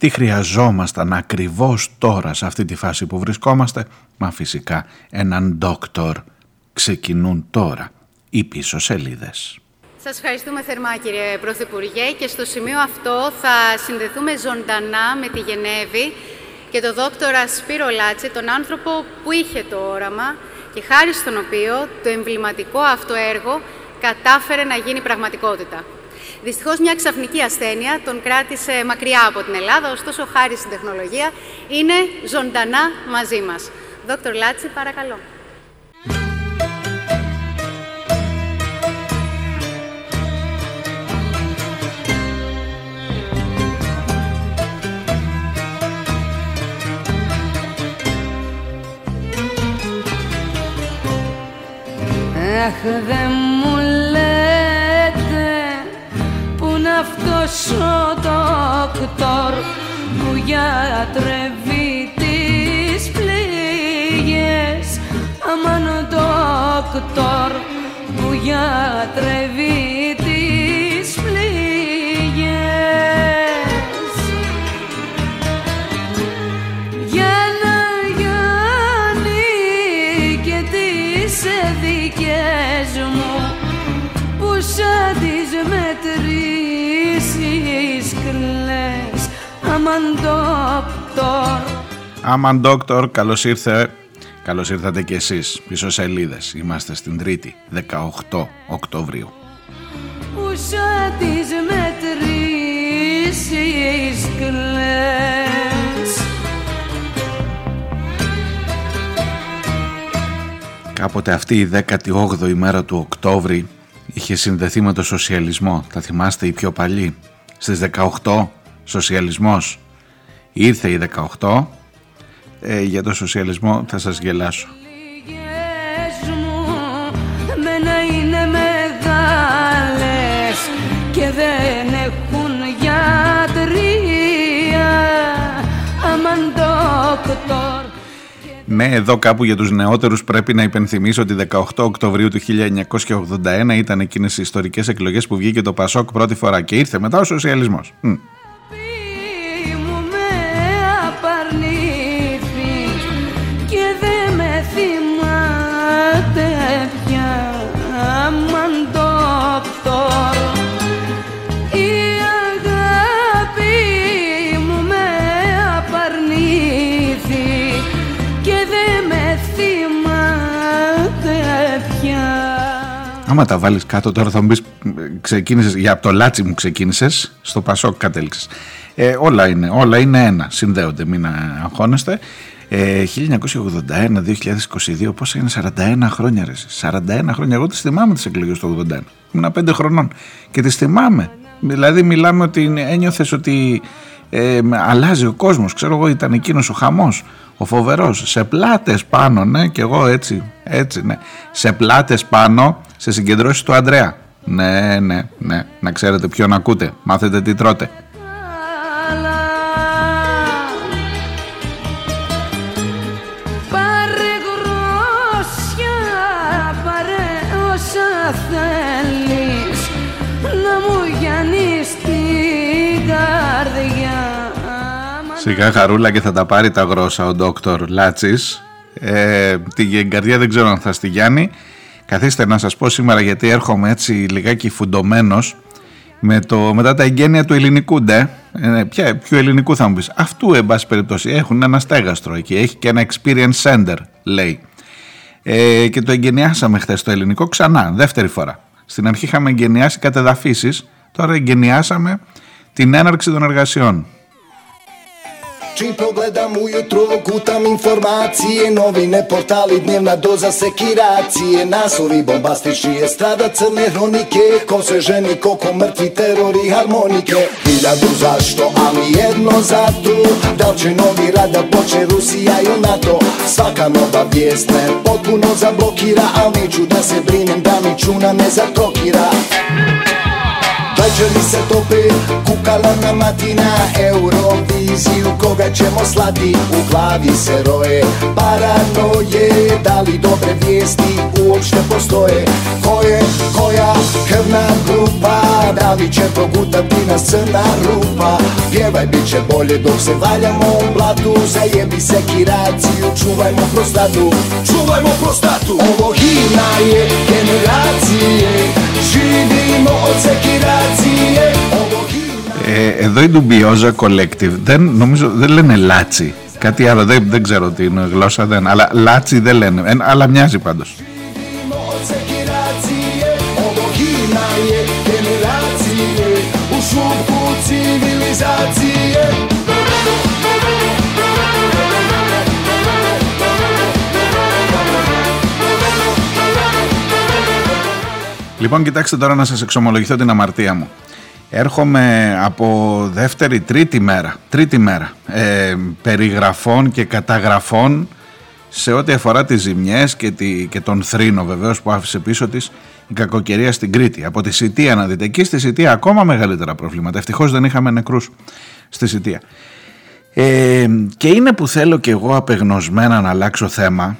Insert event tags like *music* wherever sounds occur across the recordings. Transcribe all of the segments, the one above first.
Τι χρειαζόμασταν ακριβώς τώρα σε αυτή τη φάση που βρισκόμαστε, μα φυσικά έναν ντόκτορ. Ξεκινούν τώρα οι πίσω σελίδες. Σας ευχαριστούμε θερμά κύριε Πρωθυπουργέ και στο σημείο αυτό θα συνδεθούμε ζωντανά με τη Γενέβη και τον δόκτορα Σπύρο Λάτση, τον άνθρωπο που είχε το όραμα και χάρη στον οποίο το εμβληματικό αυτό έργο κατάφερε να γίνει πραγματικότητα. Δυστυχώς μια ξαφνική ασθένεια τον κράτησε μακριά από την Ελλάδα, ωστόσο χάρη στην τεχνολογία είναι ζωντανά μαζί μας. Δόκτωρ Λάτση, παρακαλώ. Αχ δεν αυτός ο δόκτωρ που γιατρεύει τις πληγές. Αμάν ο δόκτωρ που γιατρεύει Αμαν Ντόκτορ, καλώς ήρθε. Καλώς ήρθατε και εσείς πίσω σελίδες. Είμαστε στην Τρίτη, 18 Οκτωβρίου. Κάποτε αυτή η 18η μέρα του Οκτώβρη είχε συνδεθεί με το σοσιαλισμό. Θα θυμάστε οι πιο παλιοί. Στις 18 σοσιαλισμός. Ήρθε η 18 ε, για το σοσιαλισμό θα σας γελάσω. είναι μεγάλες και δεν έχουν γιατρία αμαν ναι, εδώ κάπου για τους νεότερους πρέπει να υπενθυμίσω ότι 18 Οκτωβρίου του 1981 ήταν εκείνες οι ιστορικές εκλογές που βγήκε το Πασόκ πρώτη φορά και ήρθε μετά ο σοσιαλισμός. Άμα τα βάλεις κάτω τώρα θα μου πεις ξεκίνησες, για το λάτσι μου ξεκίνησες, στο Πασόκ κατέληξες. Ε, όλα είναι, όλα είναι ένα, συνδέονται, μην αγχώνεστε. Ε, 1981-2022, πόσα είναι, 41 χρόνια ρε, 41 χρόνια, εγώ τις θυμάμαι τις εκλογές του 81, ήμουν 5 χρονών και τις θυμάμαι. Δηλαδή μιλάμε ότι ένιωθες ότι ε, αλλάζει ο κόσμος, ξέρω εγώ ήταν εκείνος ο χαμός, ο φοβερός, σε πλάτες πάνω, ναι, και εγώ έτσι, έτσι, ναι, σε πλάτες πάνω, σε συγκεντρώσεις του Αντρέα. Ναι, ναι, ναι, να ξέρετε ποιον ακούτε, μάθετε τι τρώτε. Σιγά χαρούλα και θα τα πάρει τα γρόσα ο ντόκτορ Λάτσης. Ε, την καρδιά δεν ξέρω αν θα στη Γιάννη. Καθίστε να σας πω σήμερα γιατί έρχομαι έτσι λιγάκι φουντωμένος με το, μετά τα εγγένεια του ελληνικού ντε. Ε, ποια, ποιο ελληνικού θα μου πεις. Αυτού εν πάση περιπτώσει έχουν ένα στέγαστρο εκεί. Έχει και ένα experience center λέει. Ε, και το εγγενιάσαμε χθες το ελληνικό ξανά, δεύτερη φορά. Στην αρχή είχαμε εγγενιάσει κατεδαφίσεις, τώρα εγγενιάσαμε την έναρξη των εργασιών. Čim pogledam ujutro kutam informacije Novine, portali, dnevna doza sekiracije. Naslovi bombastični je strada crne hronike Ko se ženi, koliko mrtvi teror i harmonike. Hiljadu zašto, ali jedno zato Da li će novi rad da poče Rusija i NATO? Svaka nova vijest me potpuno zablokira Al neću da se brinem da mi čuna ne zatrokira Večeri se tope, kukala na matina Eurovija viziju koga ćemo slati? U glavi se roje. Paranoje Da li dobre vijesti uopšte postoje? Ko je koja krvna grupa? Da li će progutati nas crna rupa? Pjevaj bit će bolje dok se valjamo u blatu. Zajebi se kiraciju, čuvajmo prostatu. Čuvajmo prostatu! Ovo himna je generacije. Živimo od sekiracije. Ovo Ε, εδώ η Ντουμπιόζα Collective δεν, νομίζω, δεν λένε λάτσι. Κάτι άλλο, δεν, δεν ξέρω τι είναι γλώσσα, δεν, αλλά λάτσι δεν λένε. Ε, αλλά μοιάζει πάντως. Λοιπόν, κοιτάξτε τώρα να σας εξομολογηθώ την αμαρτία μου. Έρχομαι από δεύτερη, τρίτη μέρα, τρίτη μέρα ε, περιγραφών και καταγραφών σε ό,τι αφορά τις ζημιές και, τη, και τον θρήνο βεβαίως που άφησε πίσω της η κακοκαιρία στην Κρήτη. Από τη Σιτία να δείτε. Εκεί στη Σιτία ακόμα μεγαλύτερα προβλήματα. Ευτυχώς δεν είχαμε νεκρούς στη Σιτία. Ε, και είναι που θέλω και εγώ απεγνωσμένα να αλλάξω θέμα.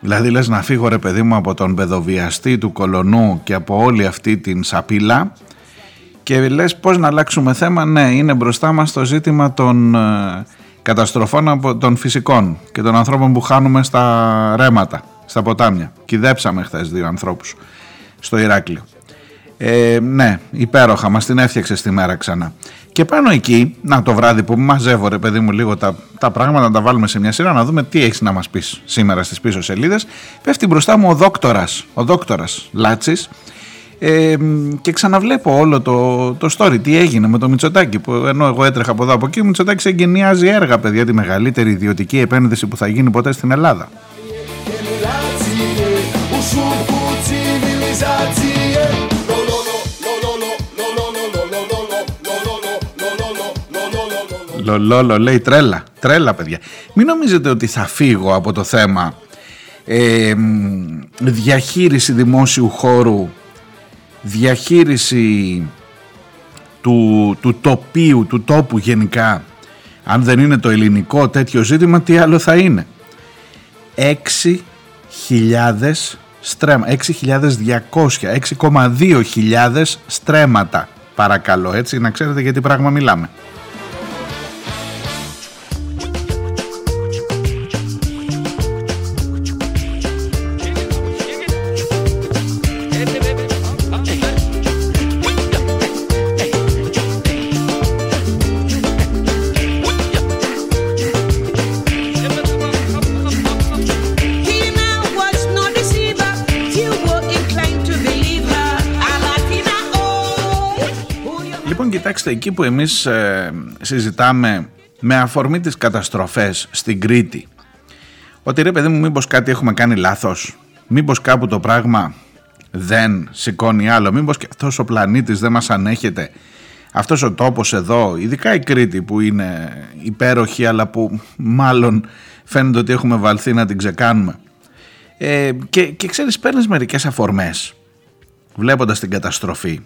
Δηλαδή λες να φύγω ρε παιδί μου από τον παιδοβιαστή του κολονού και από όλη αυτή την σαπίλα και λες πώς να αλλάξουμε θέμα, ναι είναι μπροστά μας το ζήτημα των ε, καταστροφών από των φυσικών και των ανθρώπων που χάνουμε στα ρέματα, στα ποτάμια. Κιδέψαμε χθες δύο ανθρώπους στο Ηράκλειο. Ε, ναι, υπέροχα, μας την έφτιαξε στη μέρα ξανά. Και πάνω εκεί, να το βράδυ που μαζεύω ρε παιδί μου λίγο τα, τα πράγματα, να τα βάλουμε σε μια σειρά, να δούμε τι έχεις να μας πεις σήμερα στις πίσω σελίδες. Πέφτει μπροστά μου ο δόκτορας, ο δόκτορας Λάτσης, ε, και ξαναβλέπω όλο το, το story, τι έγινε με το Μητσοτάκι. Που ενώ εγώ έτρεχα από εδώ από εκεί, ο Μητσοτάκης εγκαινιάζει έργα, παιδιά, τη μεγαλύτερη ιδιωτική επένδυση που θα γίνει ποτέ στην Ελλάδα. Λολόλο, λέει τρέλα, τρέλα παιδιά. Μην νομίζετε ότι θα φύγω από το θέμα ε, διαχείριση δημόσιου χώρου διαχείριση του, του τοπίου, του τόπου γενικά, αν δεν είναι το ελληνικό τέτοιο ζήτημα, τι άλλο θα είναι. 6.000 στρέμματα, 6.200, 6.200 στρέμματα παρακαλώ έτσι να ξέρετε γιατί πράγμα μιλάμε. Κοιτάξτε, εκεί που εμείς ε, συζητάμε με αφορμή τις καταστροφές στην Κρήτη, ότι ρε παιδί μου μήπως κάτι έχουμε κάνει λάθος, μήπως κάπου το πράγμα δεν σηκώνει άλλο, μήπως και αυτός ο πλανήτης δεν μας ανέχεται, αυτός ο τόπος εδώ, ειδικά η Κρήτη που είναι υπέροχη αλλά που μάλλον φαίνεται ότι έχουμε βαλθεί να την ξεκάνουμε. Ε, και, και ξέρεις παίρνεις μερικές αφορμές βλέποντας την καταστροφή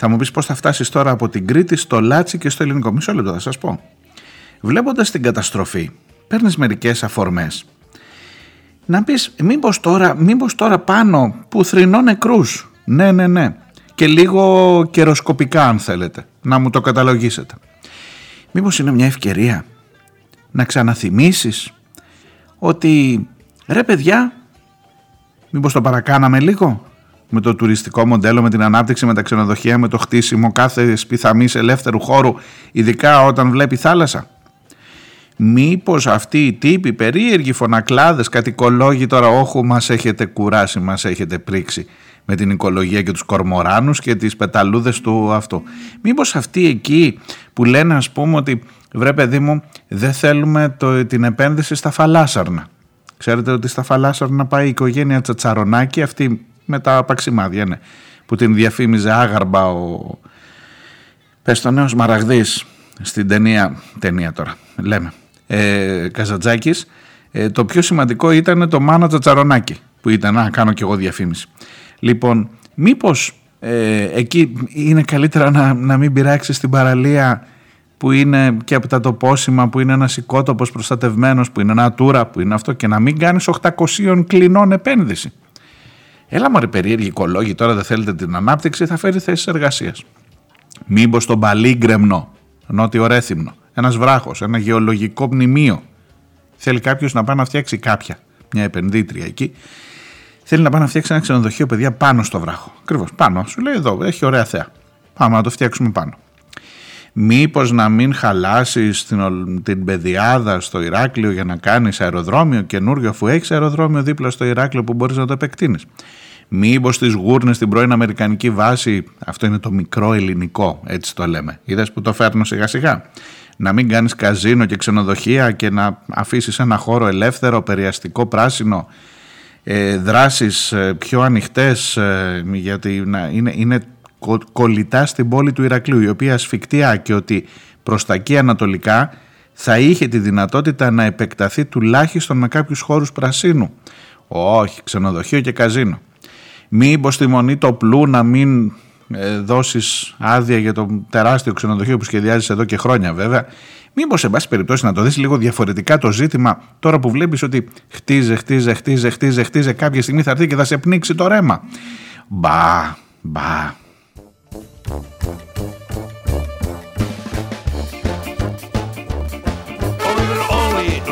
θα μου πεις πώς θα φτάσεις τώρα από την Κρήτη στο Λάτσι και στο ελληνικό. Μισό λεπτό θα σας πω. Βλέποντας την καταστροφή, παίρνεις μερικές αφορμές. Να πεις, μήπως τώρα, μήπως τώρα πάνω που θρυνώ νεκρούς. Ναι, ναι, ναι. Και λίγο καιροσκοπικά, αν θέλετε, να μου το καταλογίσετε. Μήπως είναι μια ευκαιρία να ξαναθυμίσεις ότι ρε παιδιά, μήπως το παρακάναμε λίγο, με το τουριστικό μοντέλο, με την ανάπτυξη, με τα ξενοδοχεία, με το χτίσιμο κάθε σπιθαμής ελεύθερου χώρου, ειδικά όταν βλέπει θάλασσα. Μήπως αυτοί οι τύποι περίεργοι φωνακλάδες, κατοικολόγοι τώρα, όχου μας έχετε κουράσει, μας έχετε πρίξει με την οικολογία και τους κορμοράνους και τις πεταλούδες του αυτού. Μήπως αυτοί εκεί που λένε ας πούμε ότι βρε παιδί μου δεν θέλουμε το, την επένδυση στα φαλάσσαρνα. Ξέρετε ότι στα φαλάσσαρνα πάει η οικογένεια Τσατσαρονάκη, αυτή με τα παξιμάδια, ναι. Που την διαφήμιζε άγαρμπα ο... Πες το νέος Μαραγδής στην ταινία, ταινία τώρα, λέμε, ε, Καζατζάκης. Ε, το πιο σημαντικό ήταν το Μάνα Τσατσαρονάκι, που ήταν, να κάνω κι εγώ διαφήμιση. Λοιπόν, μήπως ε, εκεί είναι καλύτερα να, να μην πειράξει στην παραλία που είναι και από τα τοπόσημα, που είναι ένας οικότοπος προστατευμένος, που είναι ένα τούρα, που είναι αυτό και να μην κάνεις 800 κλινών επένδυση. Έλα μωρέ περίεργοι οικολόγοι, τώρα δεν θέλετε την ανάπτυξη, θα φέρει θέσεις εργασίας. Μήπως τον Παλίγκρεμνο, νότιο Ρέθυμνο, ένας βράχος, ένα γεωλογικό μνημείο. Θέλει κάποιος να πάει να φτιάξει κάποια, μια επενδύτρια εκεί. Θέλει να πάει να φτιάξει ένα ξενοδοχείο, παιδιά, πάνω στο βράχο. Ακριβώς πάνω. Σου λέει εδώ, έχει ωραία θέα. Πάμε να το φτιάξουμε πάνω. Μήπως να μην χαλάσεις την, την πεδιάδα στο Ηράκλειο για να κάνεις αεροδρόμιο καινούριο, αφού έχεις αεροδρόμιο δίπλα στο Ηράκλειο που μπορείς να το επεκτείνεις. Μήπως τις γούρνες στην πρώην Αμερικανική βάση, αυτό είναι το μικρό ελληνικό, έτσι το λέμε. Είδες που το φέρνω σιγά σιγά. Να μην κάνεις καζίνο και ξενοδοχεία και να αφήσεις ένα χώρο ελεύθερο, περιαστικό, πράσινο, ε, δράσεις ε, πιο ανοιχτές ε, γιατί να είναι, είναι κολλητά στην πόλη του Ηρακλείου η οποία ασφικτιά και ότι προς τα εκεί ανατολικά θα είχε τη δυνατότητα να επεκταθεί τουλάχιστον με κάποιους χώρους πρασίνου. Όχι, ξενοδοχείο και καζίνο. Μήπως τη μονή το πλού να μην ε, δώσεις άδεια για το τεράστιο ξενοδοχείο που σχεδιάζεις εδώ και χρόνια βέβαια. Μήπως σε πάση περιπτώσει να το δεις λίγο διαφορετικά το ζήτημα τώρα που βλέπεις ότι χτίζε, χτίζε, χτίζε, χτίζε, χτίζε κάποια στιγμή θα έρθει και θα σε πνίξει το ρέμα. Μπα, μπα, Oh,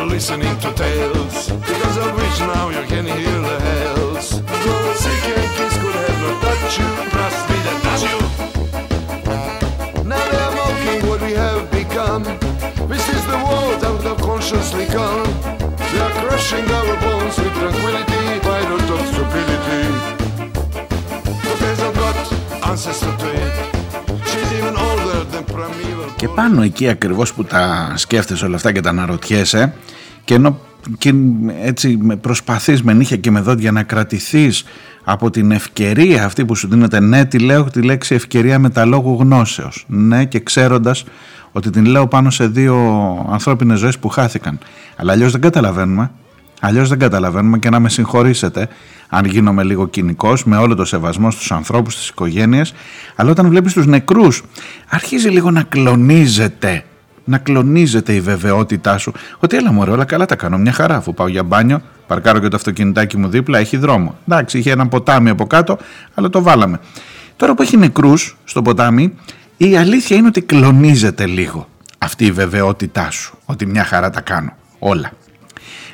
listening to tales. Because of which now you can hear the hells. Those second kiss could have not touched you Trust me that does you. Now they are mocking what we have become. This is the world out of consciously calm They are crushing our bones with tranquility By not of stupidity. But there's a God ancestor to it Και πάνω εκεί ακριβώς που τα σκέφτεσαι όλα αυτά και τα αναρωτιέσαι και ενώ και έτσι προσπαθείς με νύχια και με δόντια να κρατηθείς από την ευκαιρία αυτή που σου δίνεται ναι τη λέω τη λέξη ευκαιρία με τα λόγου γνώσεως ναι και ξέροντας ότι την λέω πάνω σε δύο ανθρώπινες ζωές που χάθηκαν. Αλλά αλλιώς δεν καταλαβαίνουμε αλλιώς δεν καταλαβαίνουμε και να με συγχωρήσετε αν γίνομαι λίγο κοινικός με όλο το σεβασμό στους ανθρώπους, στις οικογένειες αλλά όταν βλέπεις τους νεκρούς αρχίζει λίγο να κλονίζεται να κλονίζεται η βεβαιότητά σου. Ότι έλα μωρέ όλα καλά τα κάνω μια χαρά αφού πάω για μπάνιο παρκάρω και το αυτοκινητάκι μου δίπλα έχει δρόμο. Εντάξει είχε ένα ποτάμι από κάτω αλλά το βάλαμε. Τώρα που έχει νεκρούς στο ποτάμι η αλήθεια είναι ότι κλονίζεται λίγο αυτή η βεβαιότητά σου ότι μια χαρά τα κάνω όλα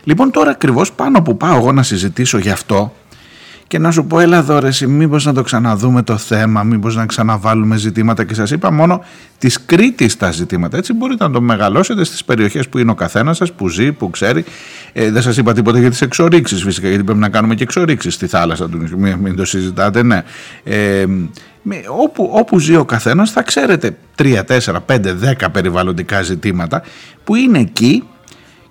λοιπόν τώρα ακριβώς πάνω που πάω εγώ να συζητήσω γι' αυτό και να σου πω έλα εδώ ρε μήπως να το ξαναδούμε το θέμα, μήπως να ξαναβάλουμε ζητήματα και σας είπα μόνο της Κρήτης τα ζητήματα. Έτσι μπορείτε να το μεγαλώσετε στις περιοχές που είναι ο καθένας σας, που ζει, που ξέρει. Ε, δεν σας είπα τίποτα για τις εξορίξεις φυσικά, γιατί πρέπει να κάνουμε και εξορίξεις στη θάλασσα του μην, μην το συζητάτε, ναι. Ε, όπου, όπου ζει ο καθένας θα ξέρετε 3, 4, 5, 10 περιβαλλοντικά ζητήματα που είναι εκεί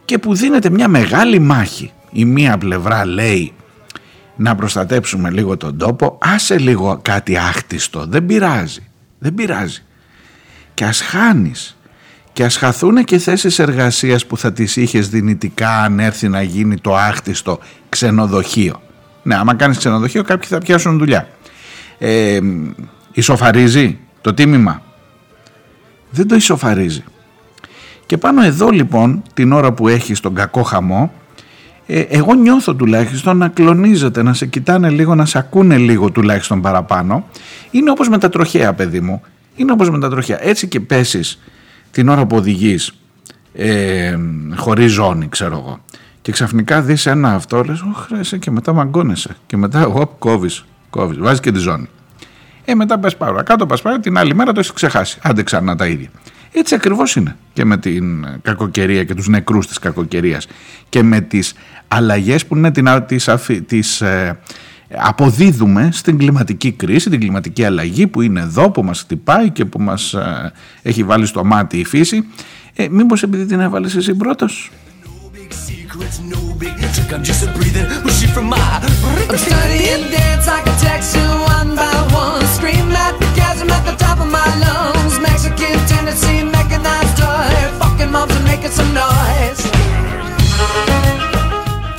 και που δίνεται μια μεγάλη μάχη. Η μία πλευρά λέει να προστατέψουμε λίγο τον τόπο, άσε λίγο κάτι άχτιστο, δεν πειράζει, δεν πειράζει. Και ας χάνεις και ας χαθούν και θέσεις εργασίας που θα τις είχες δυνητικά αν έρθει να γίνει το άχτιστο ξενοδοχείο. Ναι, άμα κάνεις ξενοδοχείο κάποιοι θα πιάσουν δουλειά. Ε, ισοφαρίζει το τίμημα; Δεν το ισοφαρίζει. Και πάνω εδώ λοιπόν την ώρα που έχεις τον κακό χαμό ε, εγώ νιώθω τουλάχιστον να κλονίζεται, να σε κοιτάνε λίγο, να σε ακούνε λίγο τουλάχιστον παραπάνω. Είναι όπως με τα τροχέα παιδί μου. Είναι όπως με τα τροχέα. Έτσι και πέσεις την ώρα που οδηγείς ε, χωρίς ζώνη ξέρω εγώ. Και ξαφνικά δεις ένα αυτό, λες, χρέσε και μετά μαγκώνεσαι. Και μετά, εγώ κόβεις, κόβεις, βάζεις και τη ζώνη. Ε, μετά πες πάρα κάτω, πας πάρα, την άλλη μέρα το έχεις ξεχάσει. Άντε ξανά τα ίδια. Έτσι ακριβώς είναι και με την κακοκαιρία και τους νεκρούς της κακοκαιρίας και με τις αλλαγές που είναι τις, τις ε, αποδίδουμε στην κλιματική κρίση, την κλιματική αλλαγή που είναι εδώ, που μας χτυπάει και που μας ε, έχει βάλει στο μάτι η φύση. Ε, μήπως επειδή την έβαλες εσύ πρώτος;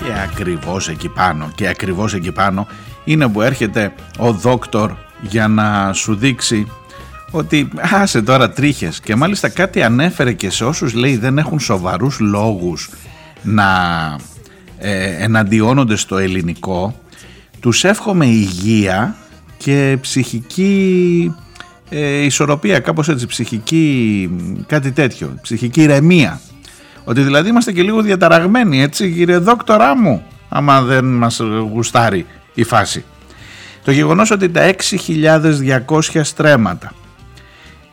Και ακριβώς εκεί πάνω και ακριβώς εκεί πάνω είναι που έρχεται ο δόκτωρ για να σου δείξει ότι άσε τώρα τρίχες. Και μάλιστα κάτι ανέφερε και σε όσους λέει δεν έχουν σοβαρούς λόγους να ε, εναντιώνονται στο ελληνικό. Τους εύχομαι υγεία και ψυχική ε, ισορροπία κάπως έτσι ψυχική κάτι τέτοιο ψυχική ηρεμία ότι δηλαδή είμαστε και λίγο διαταραγμένοι έτσι κύριε δόκτωρά μου άμα δεν μας γουστάρει η φάση το γεγονός ότι τα 6.200 στρέμματα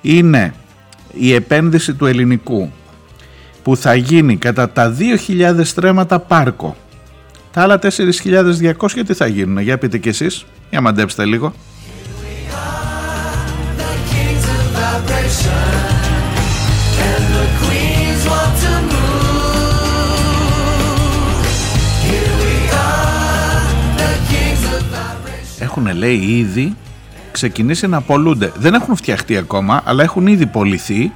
είναι η επένδυση του ελληνικού που θα γίνει κατά τα 2.000 στρέμματα πάρκο. Τα άλλα 4.200 τι θα γίνουν, για πείτε κι εσείς, για μαντέψτε λίγο. Έχουν λέει ήδη ξεκινήσει να απολούνται. Δεν έχουν φτιαχτεί ακόμα, αλλά έχουν ήδη πολιθεί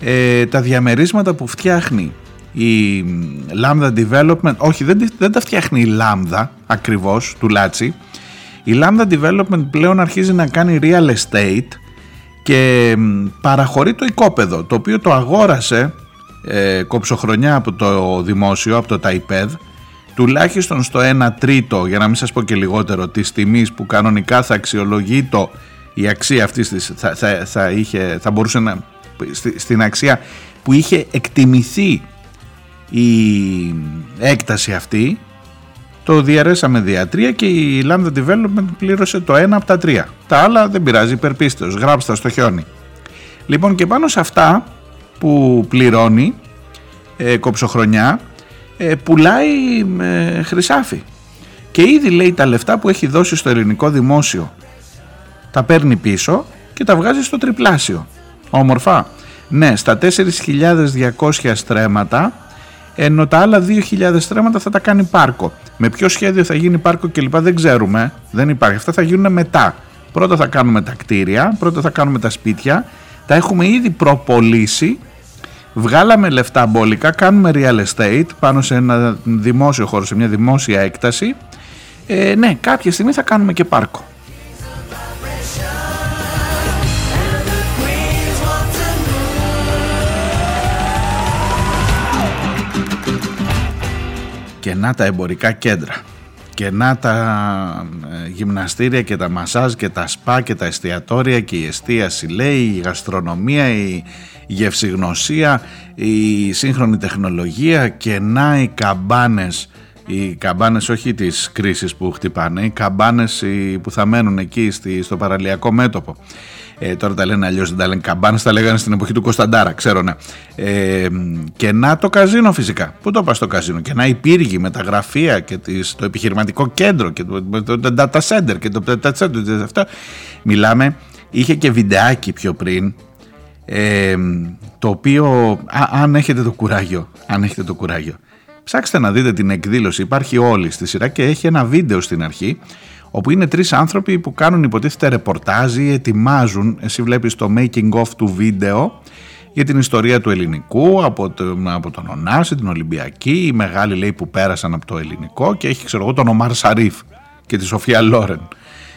ε, τα διαμερίσματα που φτιάχνει η Lambda Development, όχι δεν, δεν τα φτιάχνει η Lambda ακριβώς του Λάτσι, η Lambda Development πλέον αρχίζει να κάνει real estate και παραχωρεί το οικόπεδο το οποίο το αγόρασε ε, κοψοχρονιά από το δημόσιο, από το ΤΑΙΠΕΔ τουλάχιστον στο 1 τρίτο για να μην σας πω και λιγότερο της τιμής που κανονικά θα αξιολογεί το η αξία αυτής της θα, θα, θα, είχε, θα μπορούσε να στην αξία που είχε εκτιμηθεί η έκταση αυτή το διαρρέσαμε δια 3 και η Lambda Development πλήρωσε το 1 από τα 3 τα άλλα δεν πειράζει υπερπίστεως γράψτε στο χιόνι. Λοιπόν και πάνω σε αυτά που πληρώνει ε, κοψοχρονιά ε, πουλάει ε, χρυσάφι. Και ήδη λέει τα λεφτά που έχει δώσει στο ελληνικό δημόσιο τα παίρνει πίσω και τα βγάζει στο τριπλάσιο. Όμορφα. Ναι στα 4.200 στρέμματα ενώ τα άλλα 2.000 στρέμματα θα τα κάνει πάρκο. Με ποιο σχέδιο θα γίνει πάρκο κλπ δεν ξέρουμε. Δεν υπάρχει. Αυτά θα γίνουν μετά. Πρώτα θα κάνουμε τα κτίρια πρώτα θα κάνουμε τα σπίτια. Τα έχουμε ήδη προπολίσει βγάλαμε λεφτά μπόλικα, κάνουμε real estate πάνω σε ένα δημόσιο χώρο, σε μια δημόσια έκταση. Ε, ναι, κάποια στιγμή θα κάνουμε και πάρκο. Και να τα εμπορικά κέντρα και να τα ε, γυμναστήρια και τα μασάζ και τα σπα και τα εστιατόρια και η εστίαση λέει, η γαστρονομία, η γευσηγνωσία, η σύγχρονη τεχνολογία και να οι καμπάνες οι καμπάνες όχι της κρίσης που χτυπάνε, οι καμπάνες που θα μένουν εκεί στο παραλιακό μέτωπο. Ε, τώρα τα λένε αλλιώς, δεν τα λένε καμπάνες, τα λέγανε στην εποχή του Κωνσταντάρα, ξέρω ναι. Ε, και να το καζίνο φυσικά. Πού το πας το καζίνο; Και να υπήρχε με τα γραφεία και τις, το επιχειρηματικό κέντρο και το, το, το data center και το data center. Αυτό. Μιλάμε, είχε και βιντεάκι πιο πριν ε, το οποίο αν έχετε το κουράγιο αν έχετε το κουράγιο ψάξτε να δείτε την εκδήλωση υπάρχει όλη στη σειρά και έχει ένα βίντεο στην αρχή όπου είναι τρεις άνθρωποι που κάνουν υποτίθεται ρεπορτάζ ή ετοιμάζουν εσύ βλέπεις το making of του βίντεο για την ιστορία του ελληνικού από, το, από τον Ωνάση, την Ολυμπιακή οι μεγάλοι λέει που πέρασαν από το ελληνικό και έχει ξέρω εγώ τον Ομάρ Σαρίφ και τη Σοφία Λόρεν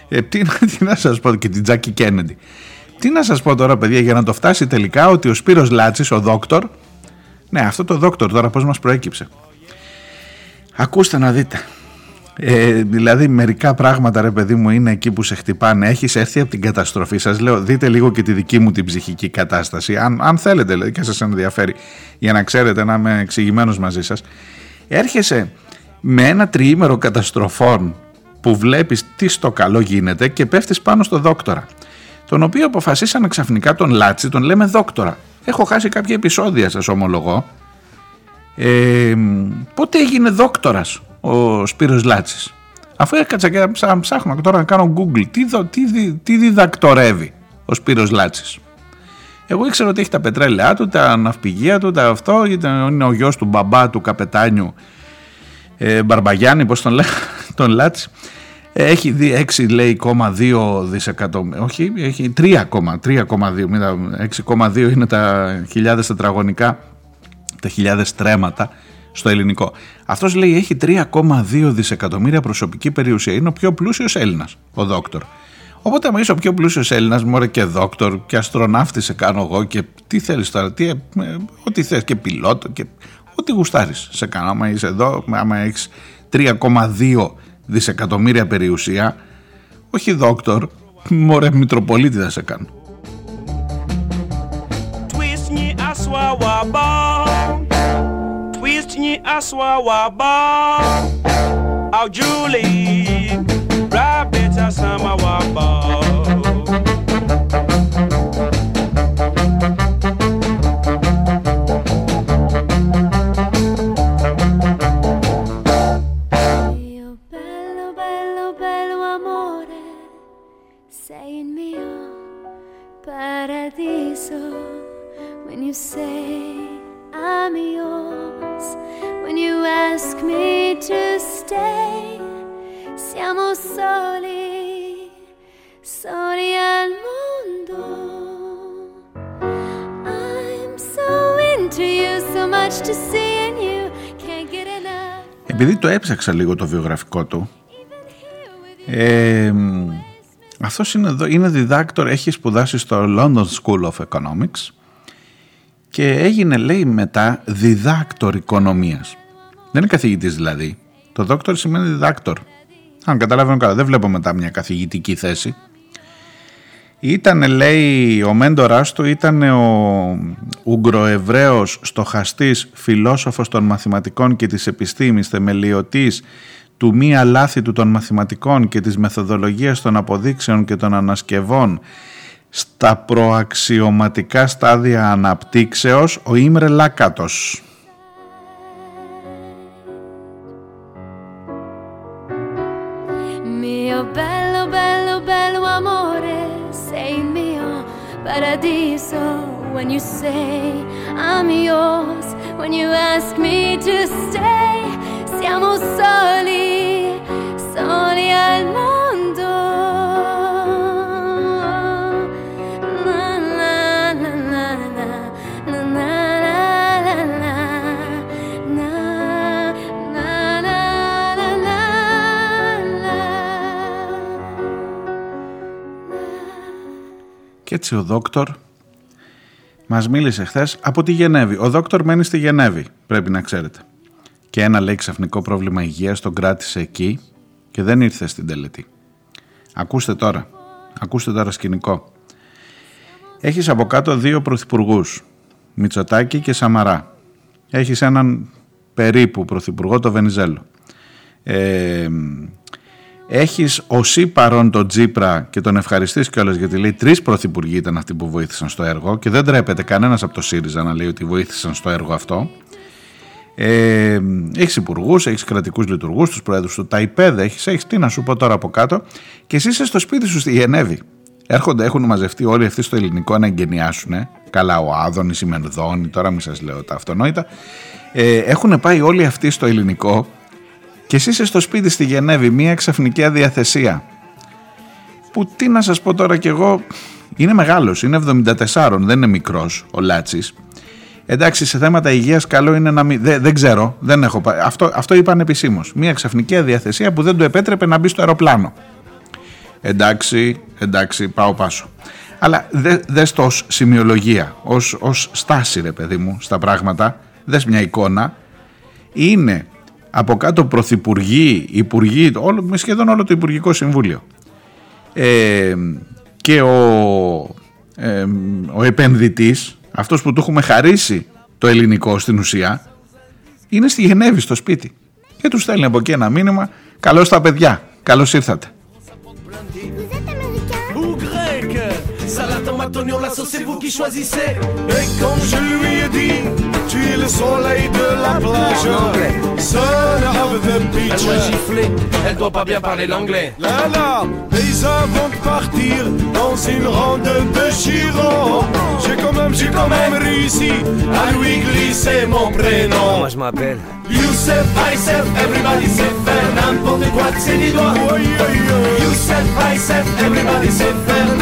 ε, τι, τι να σας πω και την Τζάκη Κέννεντι τι να σας πω τώρα παιδιά για να το φτάσει τελικά ότι ο Σπύρος Λάτσης, ο δόκτωρ, ναι αυτό το δόκτωρ τώρα πώς μας προέκυψε. Ακούστε να δείτε. Ε, δηλαδή μερικά πράγματα ρε παιδί μου είναι εκεί που σε χτυπάνε έχεις έρθει από την καταστροφή σας λέω δείτε λίγο και τη δική μου την ψυχική κατάσταση αν, αν θέλετε δηλαδή, και σας ενδιαφέρει για να ξέρετε να είμαι εξηγημένος μαζί σας έρχεσαι με ένα τριήμερο καταστροφών που βλέπεις τι στο καλό γίνεται και πέφτεις πάνω στο δόκτορα τον οποίο αποφασίσαμε ξαφνικά τον Λάτσι, τον λέμε δόκτορα. Έχω χάσει κάποια επεισόδια σας ομολογώ. Ε, πότε έγινε δόκτορας; Ο Σπύρος Λάτσης. Αφού έκατσα και ψάχνω τώρα να κάνω google τι, τι, τι διδακτορεύει ο Σπύρος Λάτσης. Εγώ ήξερα ότι έχει τα πετρέλαιά του, τα ναυπηγεία του, τα αυτό, είναι ο γιος του μπαμπά του καπετάνιου ε, Μπαρμπαγιάννη, πώς τον λέει, *laughs* τον Λάτσι. Έχει δει 6 λέει 2 δισεκατομμύρια, όχι, έχει 3,2, 6,2 είναι τα χιλιάδες τετραγωνικά, τα χιλιάδες τρέματα στο ελληνικό. Αυτός λέει έχει 3,2 δισεκατομμύρια προσωπική περιουσία, είναι ο πιο πλούσιος Έλληνας, ο δόκτωρ. Οπότε, άμα είσαι ο πιο πλούσιος Έλληνας, μωρέ και δόκτωρ και αστροναύτη σε κάνω εγώ και τι θέλεις τώρα, τι, ε, ό,τι θες και πιλότο και ό,τι γουστάρεις σε κάνω. Άμα είσαι εδώ, άμα έχεις 3,2 δισεκατομμύρια περιουσία, όχι δόκτωρ, μωρέ Μητροπολίτη θα σε κάνω. Onye aswa waba Au Julie Rabbit asama waba Sei mio paradiso. When you say Επειδή το έψαξα λίγο το βιογραφικό του, αυτός είναι εδώ. Είναι διδάκτορ, έχει σπουδάσει στο London School of Economics και έγινε λέει μετά διδάκτορ οικονομίας. Δεν είναι καθηγητής δηλαδή. Το δόκτωρ σημαίνει διδάκτορ. Αν καταλαβαίνω καλά, δεν βλέπω μετά μια καθηγητική θέση. Ήταν λέει ο μέντορας του ήταν ο Ουγγροεβραίος στοχαστής φιλόσοφος των μαθηματικών και της επιστήμης θεμελιωτής του μία λάθη του των μαθηματικών και της μεθοδολογίας των αποδείξεων και των ανασκευών στα προαξιωματικά στάδια αναπτύξεως ο Ήμρε Λάκατος. Mio bello, bello, bello amore, sei mio paradiso. When you say I'm yours, when you ask me to stay, siamo soli, soli al mondo. Και έτσι ο δόκτωρ μας μίλησε χθες από τη Γενέβη. Ο δόκτωρ μένει στη Γενέβη, πρέπει να ξέρετε. Και ένα λέει ξαφνικό πρόβλημα υγείας τον κράτησε εκεί και δεν ήρθε στην τελετή. Ακούστε τώρα, ακούστε τώρα σκηνικό. Έχεις από κάτω δύο πρωθυπουργούς, Μητσοτάκη και Σαμαρά. Έχεις έναν περίπου πρωθυπουργό, το Βενιζέλο. Ε, έχεις οσί παρόν τον Τζίπρα και τον ευχαριστήσει κιόλας γιατί λέει τρεις πρωθυπουργοί ήταν αυτοί που βοήθησαν στο έργο και δεν τρέπεται κανένας από το ΣΥΡΙΖΑ να λέει ότι βοήθησαν στο έργο αυτό. Ε, έχεις υπουργούς, έχεις κρατικούς λειτουργούς, τους πρόεδρους του ΤΑΙΠΕΔ, έχεις έχεις, τι να σου πω τώρα από κάτω και εσύ είσαι στο σπίτι σου στη Γενέβη. Έρχονται, έχουν μαζευτεί όλοι αυτοί στο ελληνικό να εγκαινιάσουν. Καλά, ο Άδωνης, η Μενδόνη, τώρα μην σας λέω τα αυτονόητα. Ε, έχουν πάει όλοι αυτοί στο ελληνικό και εσύ είσαι στο σπίτι στη Γενέβη, μια ξαφνική αδιαθεσία. Που τι να σας πω τώρα κι εγώ, είναι μεγάλος, είναι 74, δεν είναι μικρός ο Λάτσης. Εντάξει, σε θέματα υγείας καλό είναι να μην... Δεν, δεν ξέρω, δεν έχω... Αυτό, αυτό είπαν επισήμως. Μια ξαφνική αδιαθεσία που δεν του επέτρεπε να μπει στο αεροπλάνο. Εντάξει, εντάξει, πάω πάσο. Αλλά δε, δες το ως σημειολογία, ως, ως στάση ρε παιδί μου στα πράγματα, δες μια εικόνα, είναι από κάτω πρωθυπουργοί, υπουργοί, όλο, σχεδόν όλο το Υπουργικό Συμβούλιο. Ε, και ο, ε, ο επενδυτής, αυτός που του έχουμε χαρίσει το ελληνικό στην ουσία, είναι στη Γενέβη στο σπίτι. Και τους στέλνει από εκεί ένα μήνυμα, καλώς τα παιδιά, καλώς ήρθατε. Tu es le soleil de la plage. Son of the beach. Elle doit gifler, elle doit pas bien parler l'anglais. Là là, les vont partir dans une ronde de Giro. J'ai quand même, j'ai quand même réussi à lui glisser mon prénom. Moi je m'appelle Youssef, Aïsef, everybody sait faire n'importe quoi de ses doigts. Youssef, Aïsef, everybody sait faire.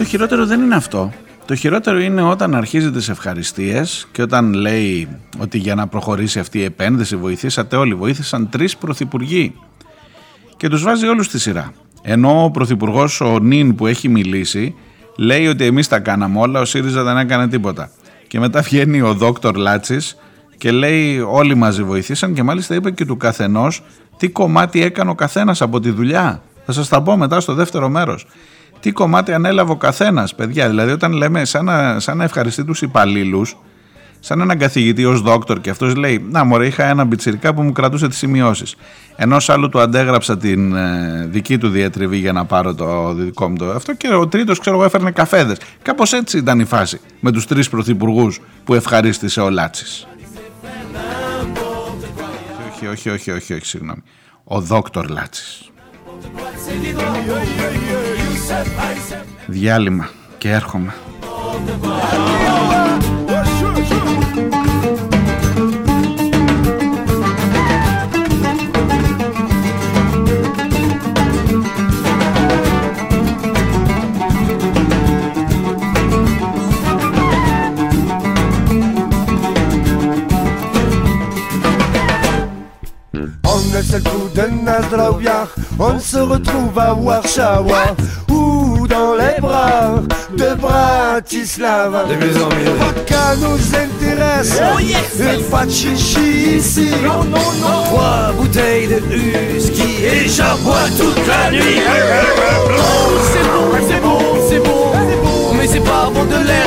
Το χειρότερο δεν είναι αυτό. Το χειρότερο είναι όταν αρχίζει τις ευχαριστίες και όταν λέει ότι για να προχωρήσει αυτή η επένδυση βοηθήσατε όλοι. Βοήθησαν τρεις πρωθυπουργοί και τους βάζει όλους στη σειρά. Ενώ ο Πρωθυπουργός ο Νίν που έχει μιλήσει λέει ότι εμείς τα κάναμε όλα, ο ΣΥΡΙΖΑ δεν έκανε τίποτα. Και μετά βγαίνει ο Δόκτωρ Λάτσης και λέει όλοι μαζί βοηθήσαν και μάλιστα είπε και του καθενός τι κομμάτι έκανε ο καθένας από τη δουλειά; Θα σας τα πω μετά στο δεύτερο μέρος. Τι κομμάτι ανέλαβε ο καθένας, παιδιά. Δηλαδή όταν λέμε σαν να, σαν να ευχαριστεί τους υπαλλήλους, σαν έναν καθηγητή ως δόκτωρ και αυτός λέει Να, μωρέ, είχα ένα μπιτσυρικά που μου κρατούσε τις σημειώσεις. Ενό άλλου του αντέγραψα την ε, δική του διατριβή για να πάρω το δικό μου το αυτό και ο τρίτος, ξέρω εγώ, έφερνε καφέδες. Κάπως έτσι ήταν η φάση με τους τρεις πρωθυπουργούς που ευχαρίστησε ο Λάτσης. Όχι, όχι, όχι, όχι, όχι, συγγνώμη. Ο δόκτωρ Λάτσης. Διάλειμμα και έρχομαι. On est le coup de Nazdrovia, on se retrouve à Warszawa dans les bras de Bratislava. De mieux en mieux. Vodka nous intéresse, oh yes, et pas de chichi ici. Non, non, non. Trois bouteilles de whisky et j'en bois toute la nuit. Oh, c'est bon, c'est bon, c'est bon, mais c'est pas bon de l'air,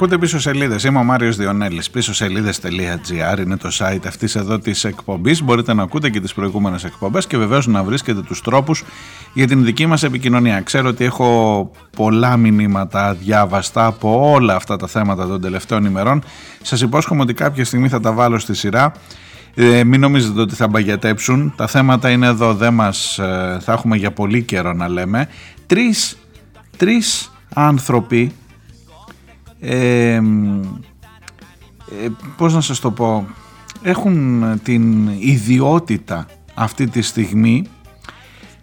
Ακούτε πίσω σελίδες. Είμαι ο Μάριος Διονέλης. Πίσω σελίδε.gr είναι το site αυτής εδώ της εκπομπής. Μπορείτε να ακούτε και τις προηγούμενες εκπομπές και βεβαίως να βρίσκετε τους τρόπους για την δική μας επικοινωνία. Ξέρω ότι έχω πολλά μηνύματα διάβαστα από όλα αυτά τα θέματα των τελευταίων ημερών. Σας υπόσχομαι ότι κάποια στιγμή θα τα βάλω στη σειρά. Ε, μην νομίζετε ότι θα μπαγιατέψουν. Τα θέματα είναι εδώ, δεν μας, ε, θα έχουμε για πολύ καιρό να λέμε. Τρεις, τρεις άνθρωποι, ε, ε, πώς να σας το πω, έχουν την ιδιότητα αυτή τη στιγμή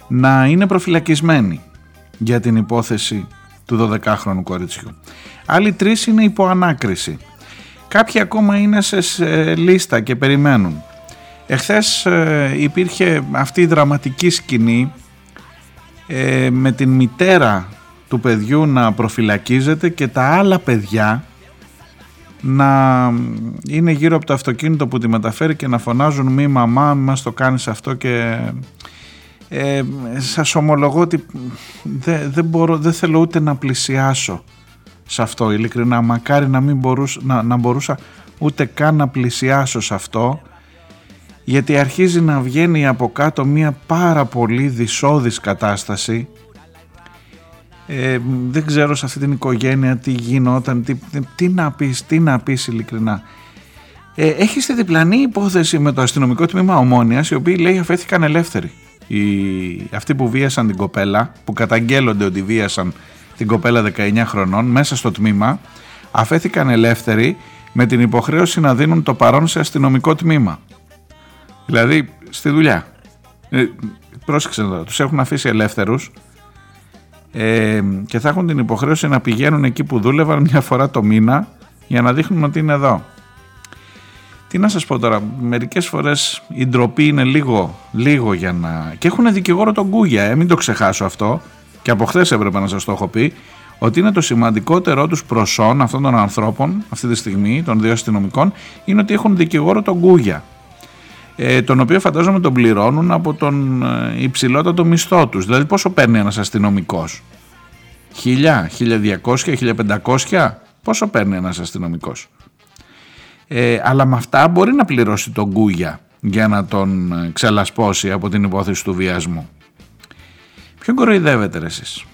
να είναι προφυλακισμένοι για την υπόθεση του 12χρονου κοριτσιού. Άλλοι τρεις είναι υπό ανάκριση. Κάποιοι ακόμα είναι σε λίστα και περιμένουν. Εχθές ε, υπήρχε αυτή η δραματική σκηνή ε, με την μητέρα του παιδιού να προφυλακίζεται και τα άλλα παιδιά να είναι γύρω από το αυτοκίνητο που τη μεταφέρει και να φωνάζουν μη μαμά, μη μας το κάνεις αυτό και ε, σας ομολογώ ότι δεν, δεν, μπορώ, δεν θέλω ούτε να πλησιάσω σε αυτό ειλικρινά. Μακάρι να μην μπορούσα, να, να μπορούσα ούτε καν να πλησιάσω σε αυτό γιατί αρχίζει να βγαίνει από κάτω μια πάρα πολύ δυσόδης κατάσταση ε, δεν ξέρω σε αυτή την οικογένεια τι γινόταν τι, τι να πεις, τι να πεις ειλικρινά ε, έχεις στη διπλανή υπόθεση με το αστυνομικό τμήμα Ομόνιας οι οποίοι λέει αφέθηκαν ελεύθεροι οι, αυτοί που βίασαν την κοπέλα που καταγγέλλονται ότι βίασαν την κοπέλα 19 χρονών μέσα στο τμήμα αφέθηκαν ελεύθεροι με την υποχρέωση να δίνουν το παρόν σε αστυνομικό τμήμα. Δηλαδή στη δουλειά. Ε, πρόσεξε εδώ, τους έχουν αφήσει ελεύθερους ε, και θα έχουν την υποχρέωση να πηγαίνουν εκεί που δούλευαν μια φορά το μήνα για να δείχνουν ότι είναι εδώ. Τι να σας πω τώρα, μερικές φορές η ντροπή είναι λίγο, λίγο για να... Και έχουν δικηγόρο τον Κούγια, ε, μην το ξεχάσω αυτό και από χθες έπρεπε να σας το έχω πει, ότι είναι το σημαντικότερό τους προσόν αυτών των ανθρώπων αυτή τη στιγμή, των δύο αστυνομικών, είναι ότι έχουν δικηγόρο τον Κούγια. Ε, τον οποίο φαντάζομαι τον πληρώνουν από τον ε, υψηλότατο μισθό τους. Δηλαδή πόσο παίρνει ένας αστυνομικός; Χιλιά, 1200, 1500, πόσο παίρνει ένας αστυνομικός; Ε, αλλά με αυτά μπορεί να πληρώσει τον Κούγια για να τον ε, ξελασπώσει από την υπόθεση του βιασμού. Ποιον κοροϊδεύετε ρε εσείς;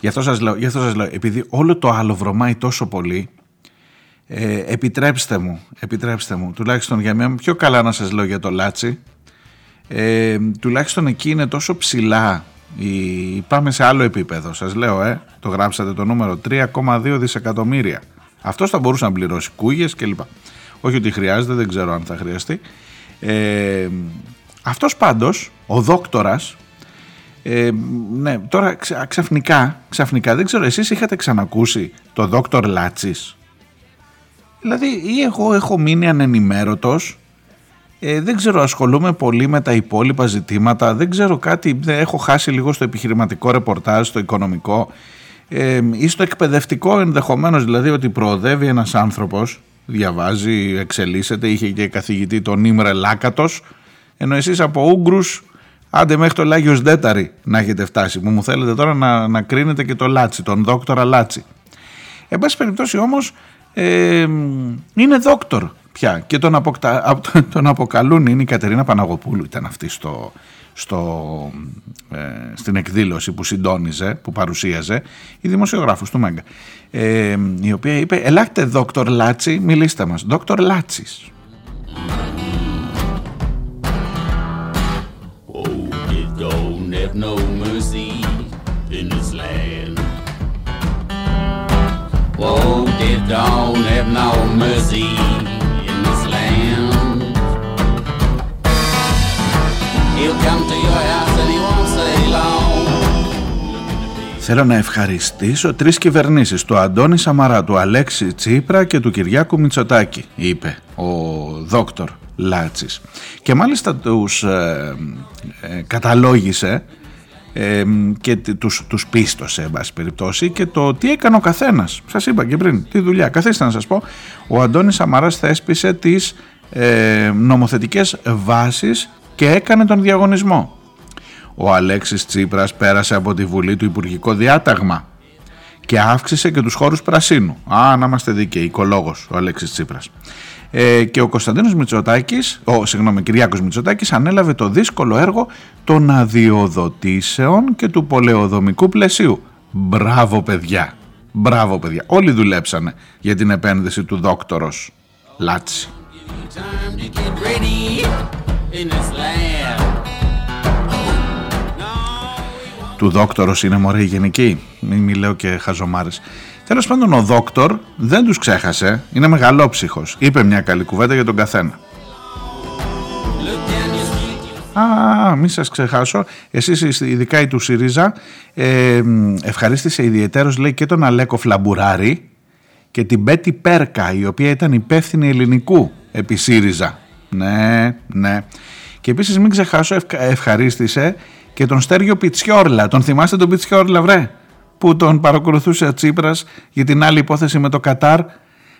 Γι' αυτό σας λέω, γι αυτό σας λέω επειδή όλο το άλλο βρωμάει τόσο πολύ, ε, επιτρέψτε μου, επιτρέψτε μου, τουλάχιστον για μένα πιο καλά να σας λέω για το Λάτσι, ε, τουλάχιστον εκεί είναι τόσο ψηλά, η, πάμε σε άλλο επίπεδο, σας λέω, ε, το γράψατε το νούμερο, 3,2 δισεκατομμύρια. Αυτός θα μπορούσε να πληρώσει κούγες κλπ. Όχι ότι χρειάζεται, δεν ξέρω αν θα χρειαστεί. Ε, αυτός πάντως, ο δόκτορας, ε, ναι, τώρα ξαφνικά, ξαφνικά, δεν ξέρω, εσείς είχατε ξανακούσει το δόκτορ Λάτσης; Δηλαδή, ή εγώ έχω μείνει ανενημέρωτος, ε, δεν ξέρω, ασχολούμαι πολύ με τα υπόλοιπα ζητήματα, δεν ξέρω κάτι, έχω χάσει λίγο στο επιχειρηματικό ρεπορτάζ, στο οικονομικό ε, ή στο εκπαιδευτικό ενδεχομένως, δηλαδή ότι προοδεύει ένας άνθρωπος διαβάζει, εξελίσσεται, είχε και καθηγητή τον Ίμρε Λάκατος, ενώ εσείς από Ούγγρους, άντε μέχρι το Λάγιος Ντέταρι να έχετε φτάσει, που μου θέλετε τώρα να, να κρίνετε και το Λάτσι, τον δόκτορα Λάτσι. Εν πάση περιπτώσει όμως, ε, είναι δόκτορ πια και τον, αποκτα... *laughs* τον αποκαλούν, είναι η Κατερίνα Παναγοπούλου ήταν αυτή στο, στο, ε, στην εκδήλωση που συντόνιζε, που παρουσίαζε, η δημοσιογράφος του Μέγκα, ε, η οποία είπε «Ελάτε δόκτωρ Λάτσι, μιλήστε μας». Δόκτωρ Λάτσης. Oh, don't have no mercy Θέλω να ευχαριστήσω τρεις κυβερνήσεις, του Αντώνη Σαμαρά, του Αλέξη Τσίπρα και του Κυριάκου Μητσοτάκη, είπε ο δόκτωρ Λάτσης. Και μάλιστα τους ε, ε, καταλόγησε ε, και τους, τους πίστωσε, εν πάση περιπτώσει, και το τι έκανε ο καθένας. Σας είπα και πριν, τι δουλειά. Καθίστε να σας πω, ο Αντώνης Σαμαράς θέσπισε τις ε, νομοθετικές βάσεις και έκανε τον διαγωνισμό. Ο Αλέξης Τσίπρας πέρασε από τη Βουλή του Υπουργικό Διάταγμα και αύξησε και τους χώρους πρασίνου. Α, να είμαστε δίκαιοι, οικολόγος ο Αλέξης Τσίπρας. Ε, και ο Κωνσταντίνος Μητσοτάκης, ο, συγγνώμη, Κυριάκος Μητσοτάκης ανέλαβε το δύσκολο έργο των αδειοδοτήσεων και του πολεοδομικού πλαισίου. Μπράβο παιδιά, μπράβο παιδιά. Όλοι δουλέψανε για την επένδυση του δόκτωρος Λάτσι. Του δόκτωρος είναι μωρέ γενική, μην, μην λέω και χαζομάρες. Τέλος πάντων, ο δόκτωρ δεν τους ξέχασε, είναι μεγαλόψυχος. Είπε μια καλή κουβέντα για τον καθένα. Α, μην σας ξεχάσω, εσείς ειδικά η του ΣΥΡΙΖΑ ε, ευχαρίστησε ιδιαιτέρως λέει και τον Αλέκο Φλαμπουράρη και την Πέτη Πέρκα η οποία ήταν υπεύθυνη ελληνικού επί ΣΥΡΙΖΑ. Ναι, ναι. Και επίσης μην ξεχάσω ευχαρίστησε και τον Στέργιο Πιτσιόρλα. Τον θυμάστε τον Πιτσιόρλα βρε; Που τον παρακολουθούσε ο Τσίπρας για την άλλη υπόθεση με το Κατάρ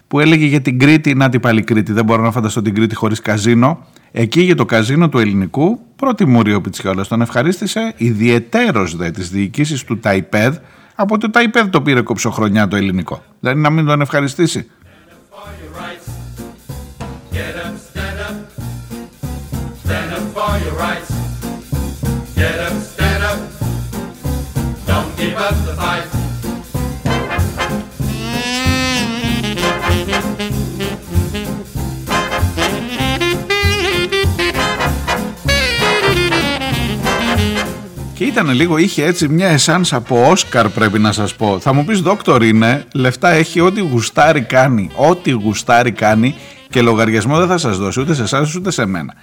που έλεγε για την Κρήτη, να την πάλι Κρήτη, δεν μπορώ να φανταστώ την Κρήτη χωρίς καζίνο. Εκεί για το καζίνο του ελληνικού, πρώτη μουρή Πιτσιόλας τον ευχαρίστησε ιδιαιτέρως δε της διοικήσεις του Ταϊπέδ, από το Ταϊπέδ το πήρε κοψοχρονιά το ελληνικό. Δηλαδή να μην τον ευχαριστήσει. Και ήταν λίγο, είχε έτσι μια εσάνς από Όσκαρ πρέπει να σας πω. Θα μου πεις δόκτωρ είναι, λεφτά έχει, ό,τι γουστάρει κάνει. Ό,τι γουστάρει κάνει και λογαριασμό δεν θα σας δώσει ούτε σε εσάς ούτε σε μένα.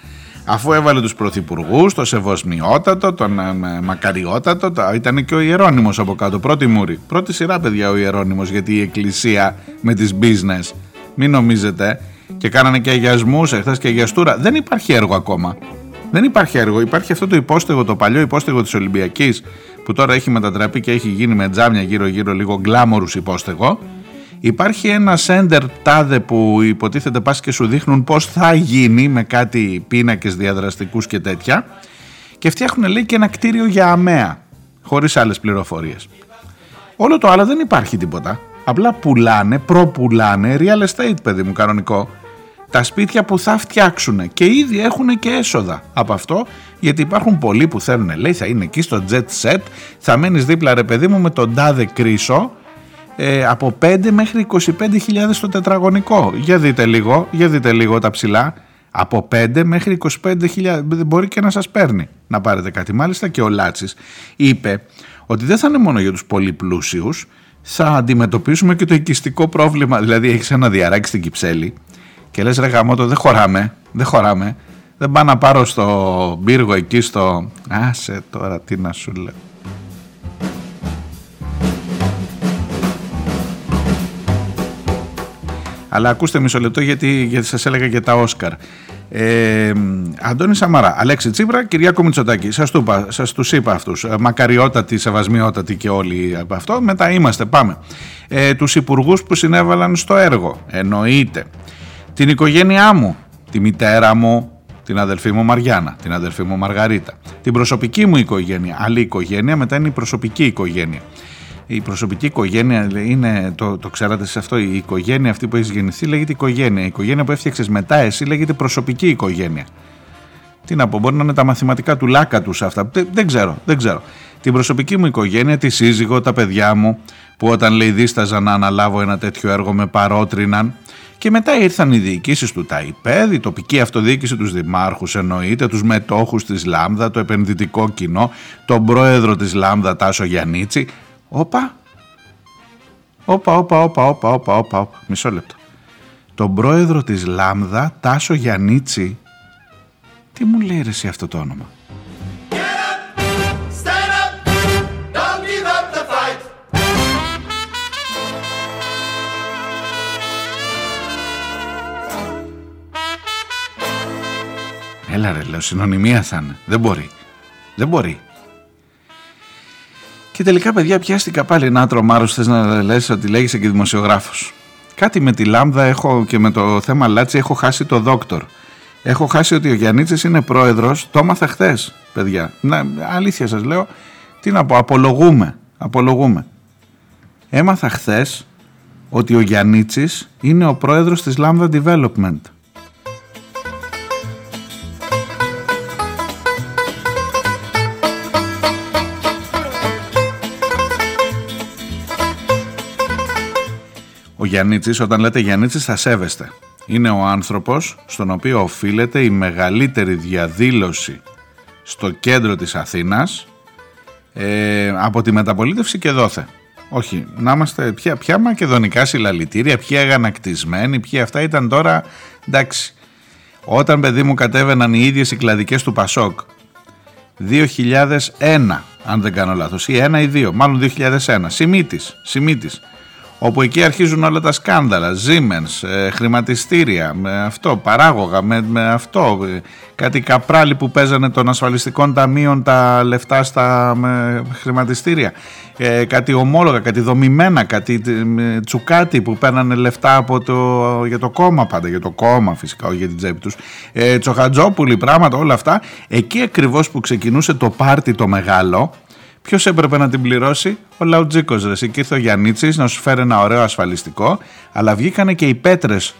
Αφού έβαλε τους πρωθυπουργούς, το Σεβοσμιότατο, τον ε, Μακαριότατο, το, ήταν και ο Ιερώνυμος από κάτω, πρώτη μούρη. Πρώτη σειρά παιδιά ο Ιερώνυμος γιατί η εκκλησία με τις business, μην νομίζετε, και κάνανε και αγιασμούς εχθές και αγιαστούρα. Δεν υπάρχει έργο ακόμα. Δεν υπάρχει έργο. Υπάρχει αυτό το υπόστεγο, το παλιό υπόστεγο της Ολυμπιακής που τώρα έχει μετατραπεί και έχει γίνει με τζάμια γύρω-γύρω λίγο γκλάμορου υπόστεγο. Υπάρχει ένα σέντερ τάδε που υποτίθεται πας και σου δείχνουν πώς θα γίνει με κάτι πίνακες διαδραστικούς και τέτοια και φτιάχνουν λέει και ένα κτίριο για αμαία χωρίς άλλες πληροφορίες. Όλο το άλλο δεν υπάρχει τίποτα. Απλά πουλάνε, προπουλάνε real estate παιδί μου κανονικό τα σπίτια που θα φτιάξουν και ήδη έχουν και έσοδα. Από αυτό γιατί υπάρχουν πολλοί που θέλουν λέει θα είναι εκεί στο jet set θα μένεις δίπλα ρε παιδί μου με τον τάδε κρίσο ε, από 5 μέχρι 25.000 το τετραγωνικό. Για δείτε λίγο, για δείτε λίγο τα ψηλά. Από 5 μέχρι 25.000 μπορεί και να σας παίρνει να πάρετε κάτι μάλιστα και ο Λάτσης είπε ότι δεν θα είναι μόνο για τους πολύ πλούσιους θα αντιμετωπίσουμε και το οικιστικό πρόβλημα. Δηλαδή έχεις ένα διαράκι στην Κυψέλη και λες ρε γαμώτο δεν χωράμε, δεν χωράμε. Δεν πάω να πάρω στο πύργο εκεί στο... Άσε τώρα τι να σου λέω. Αλλά ακούστε μισό λεπτό γιατί, γιατί σας έλεγα και τα Όσκαρ. Ε, Αντώνη Σαμαρά, Αλέξη Τσίπρα, Κυριάκο Μητσοτάκη. Σας, του είπα, σας τους είπα αυτούς. Ε, μακαριότατοι, σεβασμιότατοι και όλοι από αυτό. Μετά είμαστε, πάμε. Ε, τους υπουργούς που συνέβαλαν στο έργο. Εννοείται την οικογένειά μου, τη μητέρα μου, την αδελφή μου Μαριάννα, την αδελφή μου Μαργαρίτα, την προσωπική μου οικογένεια, άλλη οικογένεια, μετά είναι η προσωπική οικογένεια. Η προσωπική οικογένεια είναι, το, το ξέρατε σε αυτό, η οικογένεια αυτή που έχει γεννηθεί λέγεται οικογένεια. Η οικογένεια που έφτιαξες μετά εσύ λέγεται προσωπική οικογένεια. Τι να πω, μπορεί να είναι τα μαθηματικά του λάκα τους αυτά. Δεν, δεν ξέρω, δεν ξέρω. Την προσωπική μου οικογένεια, τη σύζυγο, τα παιδιά μου, που όταν λέει δίσταζα να αναλάβω ένα τέτοιο έργο με παρότριναν και μετά ήρθαν οι διοικήσεις του ΤΑΙΠΕΔ, η τοπική αυτοδιοίκηση τους δημάρχους εννοείται, τους μετόχους της Λάμδα, το επενδυτικό κοινό, τον πρόεδρο της Λάμδα Τάσο Γιαννίτσι. Όπα, όπα, όπα, όπα, όπα, όπα, όπα, μισό λεπτό. Τον πρόεδρο της Λάμδα Τάσο Γιαννίτσι. Τι μου λέει ρε αυτό το όνομα; Έλα ρε λέω, συνωνυμία θα είναι. Δεν μπορεί. Δεν μπορεί. Και τελικά παιδιά πιάστηκα πάλι ένα τρομάρος θες να λες ότι λέγεσαι και δημοσιογράφος. Κάτι με τη Λάμδα έχω και με το θέμα Λάτσι έχω χάσει το δόκτορ. Έχω χάσει ότι ο Γιάννητσης είναι πρόεδρος, το έμαθα χθες, παιδιά. Να, αλήθεια σας λέω, τι να πω, απολογούμε, απολογούμε. Έμαθα χθες ότι ο Γιάννητσης είναι ο πρόεδρος της Lambda Development. Ο Γιάννητσης, όταν λέτε Γιάννητσης θα σέβεστε. Είναι ο άνθρωπος στον οποίο οφείλεται η μεγαλύτερη διαδήλωση στο κέντρο της Αθήνας ε, από τη μεταπολίτευση και δόθε. Όχι, να είμαστε πια, πια μακεδονικά συλλαλητήρια, πια αγανακτισμένοι, πια αυτά ήταν τώρα εντάξει. Όταν παιδί μου κατέβαιναν οι ίδιες οι κλαδικές του Πασόκ 2001 αν δεν κάνω λάθος ή 1 ή 2, μάλλον 2001, Σιμίτης, Σιμίτης όπου εκεί αρχίζουν όλα τα σκάνδαλα, Siemens, ε, χρηματιστήρια, με αυτό, παράγωγα, με, με αυτό, ε, κάτι καπράλι που παίζανε των ασφαλιστικών ταμείων τα λεφτά στα χρηματιστήρια, ε, κάτι ομόλογα, κάτι δομημένα, κάτι ε, τσουκάτι που παίρνανε λεφτά από το, για το κόμμα πάντα, για το κόμμα φυσικά, όχι για την τσέπη τους, ε, Τσοχατζόπουλοι, πράγματα, όλα αυτά, εκεί ακριβώς που ξεκινούσε το πάρτι το μεγάλο, Ποιος έπρεπε να την πληρώσει, ο Λαουτζίκος ρε. Εκεί ήρθε ο Γιάννητσι να σου φέρει ένα ωραίο ασφαλιστικό, αλλά βγήκανε και οι πέτρες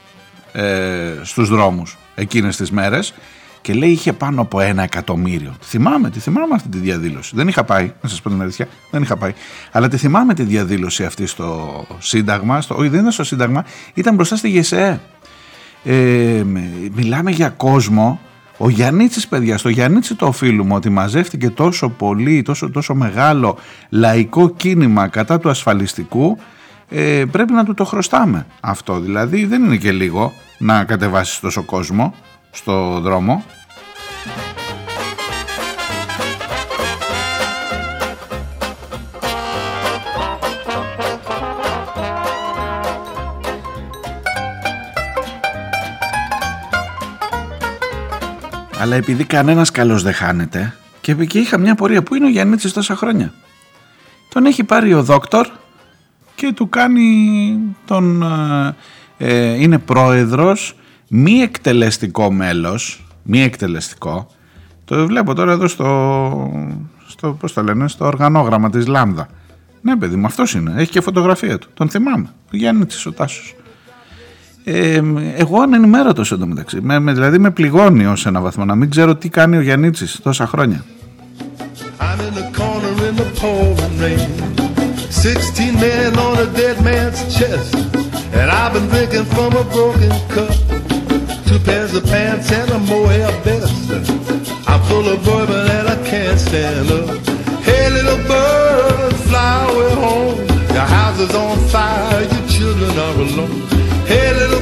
ε, στους δρόμους εκείνες τις μέρες και λέει είχε πάνω από ένα εκατομμύριο. Τη θυμάμαι, τη θυμάμαι αυτή τη διαδήλωση. Δεν είχα πάει, να σας πω την αλήθεια, δεν είχα πάει. Αλλά τη θυμάμαι τη διαδήλωση αυτή στο Σύνταγμα. Στο, όχι, δεν ήταν στο Σύνταγμα, ήταν μπροστά στη ΓΕΣΕ. Ε, μιλάμε για κόσμο ο Γιάννητσης παιδιά, στο Γιάννητσι το οφείλουμε ότι μαζεύτηκε τόσο πολύ, τόσο, τόσο μεγάλο λαϊκό κίνημα κατά του ασφαλιστικού ε, πρέπει να του το χρωστάμε αυτό. Δηλαδή δεν είναι και λίγο να κατεβάσεις τόσο κόσμο στο δρόμο. Αλλά επειδή κανένας καλός δεν χάνεται και, και είχα μια πορεία που είναι ο Γιάννητσης τόσα χρόνια; Τον έχει πάρει ο δόκτωρ και του κάνει τον... Ε, ε, είναι πρόεδρος μη εκτελεστικό μέλος, μη εκτελεστικό. Το βλέπω τώρα εδώ στο, στο πώς το λένε, στο οργανόγραμμα της Λάμδα. Ναι παιδί μου αυτός είναι, έχει και φωτογραφία του, τον θυμάμαι, ο Γιάννητσης ο Τάσος. Εγώ ανημέρωτο έτοιμο, με Δηλαδή με πληγώνει ως σε ένα βαθμό. Να μην ξέρω τι κάνει ο Γενίτσα. Τόσα χρόνια. Hey, little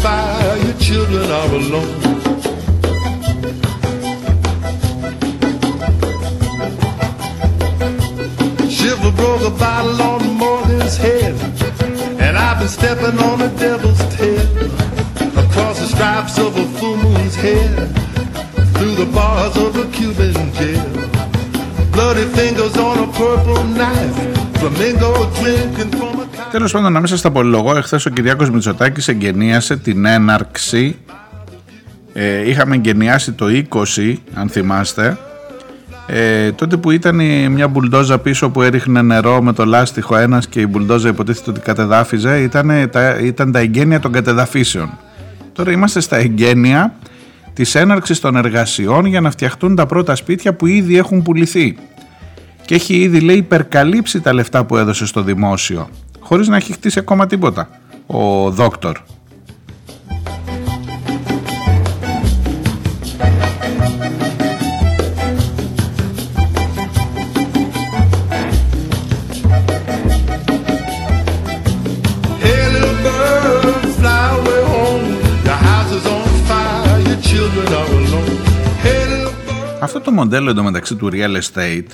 fire, your children are alone. Shiver broke a bottle on Morgan's head, and I've been stepping on the devil's tail across the stripes of a full moon's head, through the bars of a Cuban jail. Bloody fingers on a purple knife. Τέλος πάντων, να μην σα τα πολυλογώ, εχθές ο Κυριάκος Μητσοτάκης εγκαινίασε την έναρξη. Ε, είχαμε εγκαινιάσει το 20, αν θυμάστε. Ε, τότε που ήταν μια μπουλντόζα πίσω που έριχνε νερό με το λάστιχο ένας και η μπουλντόζα υποτίθεται ότι κατεδάφιζε ήταν τα, ήταν τα εγγένεια των κατεδαφίσεων τώρα είμαστε στα εγγένεια της έναρξης των εργασιών για να φτιαχτούν τα πρώτα σπίτια που ήδη έχουν πουληθεί και έχει ήδη λέει υπερκαλύψει τα λεφτά που έδωσε στο δημόσιο χωρίς να έχει χτίσει ακόμα τίποτα ο δόκτωρ. Αυτό το μοντέλο εντωμεταξύ του real estate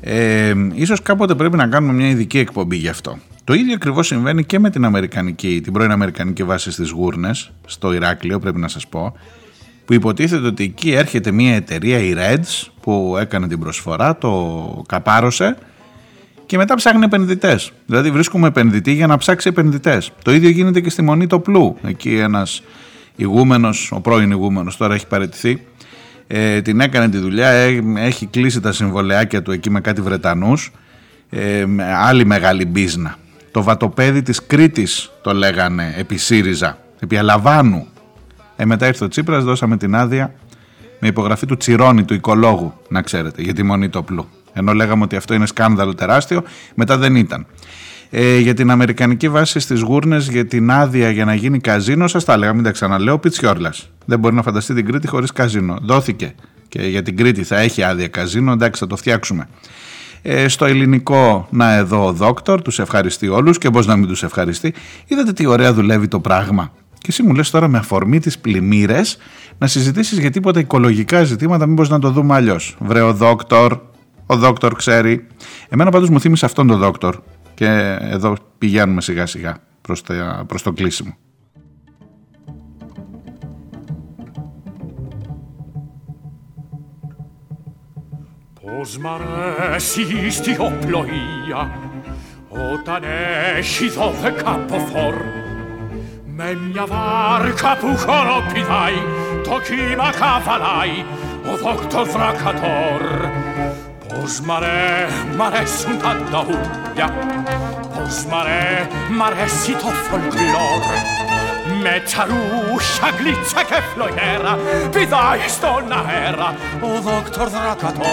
ε, ίσως κάποτε πρέπει να κάνουμε μια ειδική εκπομπή γι' αυτό. Το ίδιο ακριβώς συμβαίνει και με την, Αμερικανική, την πρώην Αμερικανική βάση στις Γούρνες, στο Ηράκλειο πρέπει να σας πω, που υποτίθεται ότι εκεί έρχεται μια εταιρεία, η Reds, που έκανε την προσφορά, το καπάρωσε και μετά ψάχνει επενδυτές. Δηλαδή βρίσκουμε επενδυτή για να ψάξει επενδυτές. Το ίδιο γίνεται και στη Μονή Τοπλού. Εκεί ένας ηγούμενος, ο πρώην ηγούμενος τώρα έχει παραιτηθεί, ε, την έκανε τη δουλειά, έχει κλείσει τα συμβολεάκια του εκεί με κάτι Βρετανούς, ε, άλλη μεγάλη μπίζνα. Το βατοπέδι της Κρήτης το λέγανε επί ΣΥΡΙΖΑ, επί Αλαβάνου. Ε, μετά ήρθε ο Τσίπρας, δώσαμε την άδεια με υπογραφή του Τσιρόνι, του οικολόγου, να ξέρετε, για τη μονή τοπλού. Ενώ λέγαμε ότι αυτό είναι σκάνδαλο τεράστιο, μετά δεν ήταν. Ε, για την Αμερικανική βάση στις γούρνες για την άδεια για να γίνει καζίνο, σας τα έλεγα, μην τα ξαναλέω, Πιτσιόρλας. Δεν μπορεί να φανταστεί την Κρήτη χωρίς καζίνο. Δόθηκε και για την Κρήτη θα έχει άδεια καζίνο, εντάξει θα το φτιάξουμε. Ε, στο ελληνικό, να εδώ ο δόκτωρ, τους ευχαριστεί όλους και πώς να μην τους ευχαριστεί. Είδατε τι ωραία δουλεύει το πράγμα. Και εσύ μου λες τώρα με αφορμή τις πλημμύρες να συζητήσεις για τίποτα οικολογικά ζητήματα, μήπως να το δούμε αλλιώς. Βρε ο δόκτωρ, ο δόκτωρ ξέρει. Εμένα πάντως μου θύμισε αυτόν τον δόκτωρ και εδώ πηγαίνουμε σιγά σιγά προς, προς το κλείσιμο. Os maresisti o ploia, o tanesci dove capo for, me mia varca pucoro pidai, tocima cavalai, o vocto fracator. Pos mare, mare sunt ad daulia, pos mare, mare sit o folclor, με τσαρούχια, γλίτσα και φλογέρα πηδάει στον αέρα ο δόκτωρ Δρακατόρ.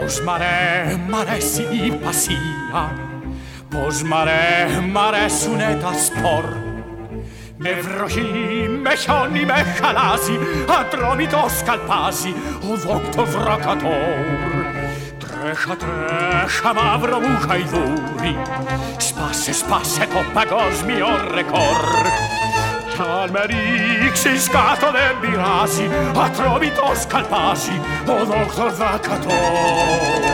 Πως μ' αρέ, μ' αρέσει η πασία Πως μ' αρέ, μ' αρέσουνε τα σπορ με βροχή, με χιόνι, με χαλάζει, ατρόμητο σκαλπάζει ο δόκτωρ Βρακατόρ. Τρέχα, τρέχα, μαύρο μου χαϊδούρι, σπάσε, σπάσε το παγκόσμιο ρεκόρ. Κι αν με ρίξεις κάτω δεν πειράζει, ατρόμητο σκαλπάζει ο δόκτωρ Βρακατόρ.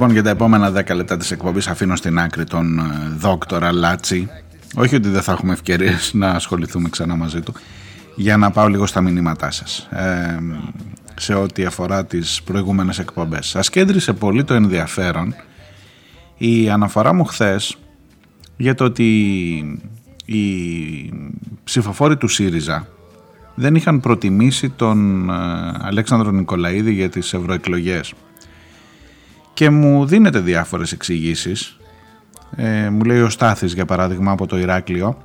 Λοιπόν, για τα επόμενα 10 λεπτά της εκπομπής αφήνω στην άκρη τον ε, δόκτορα Λάτσι. Όχι ότι δεν θα έχουμε ευκαιρίες να ασχοληθούμε ξανά μαζί του. Για να πάω λίγο στα μηνύματά σας. Ε, σε ό,τι αφορά τις προηγούμενες εκπομπές. Σας κέντρισε πολύ το ενδιαφέρον η αναφορά μου χθες για το ότι οι ψηφοφόροι του ΣΥΡΙΖΑ δεν είχαν προτιμήσει τον ε, Αλέξανδρο Νικολαίδη για τις ευρωεκλογές και μου δίνεται διάφορες εξηγήσεις. Ε, μου λέει ο Στάθης για παράδειγμα από το Ηράκλειο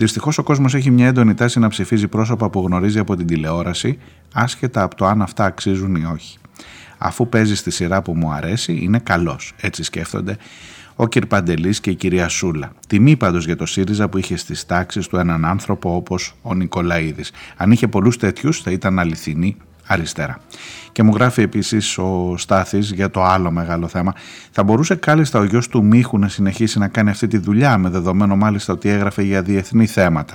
Δυστυχώς ο κόσμος έχει μια έντονη τάση να ψηφίζει πρόσωπα που γνωρίζει από την τηλεόραση άσχετα από το αν αυτά αξίζουν ή όχι. Αφού παίζει στη σειρά που μου αρέσει είναι καλός, έτσι σκέφτονται ο κ. Παντελής και η κυρία Σούλα. Τιμή πάντως για το ΣΥΡΙΖΑ που είχε στις τάξεις του έναν άνθρωπο όπως ο Νικολαίδης. Αν είχε πολλούς τέτοιους θα ήταν αληθινή αριστερά. Και μου γράφει επίσης ο Στάθης για το άλλο μεγάλο θέμα. Θα μπορούσε κάλλιστα ο γιος του Μίχου να συνεχίσει να κάνει αυτή τη δουλειά με δεδομένο μάλιστα ότι έγραφε για διεθνή θέματα.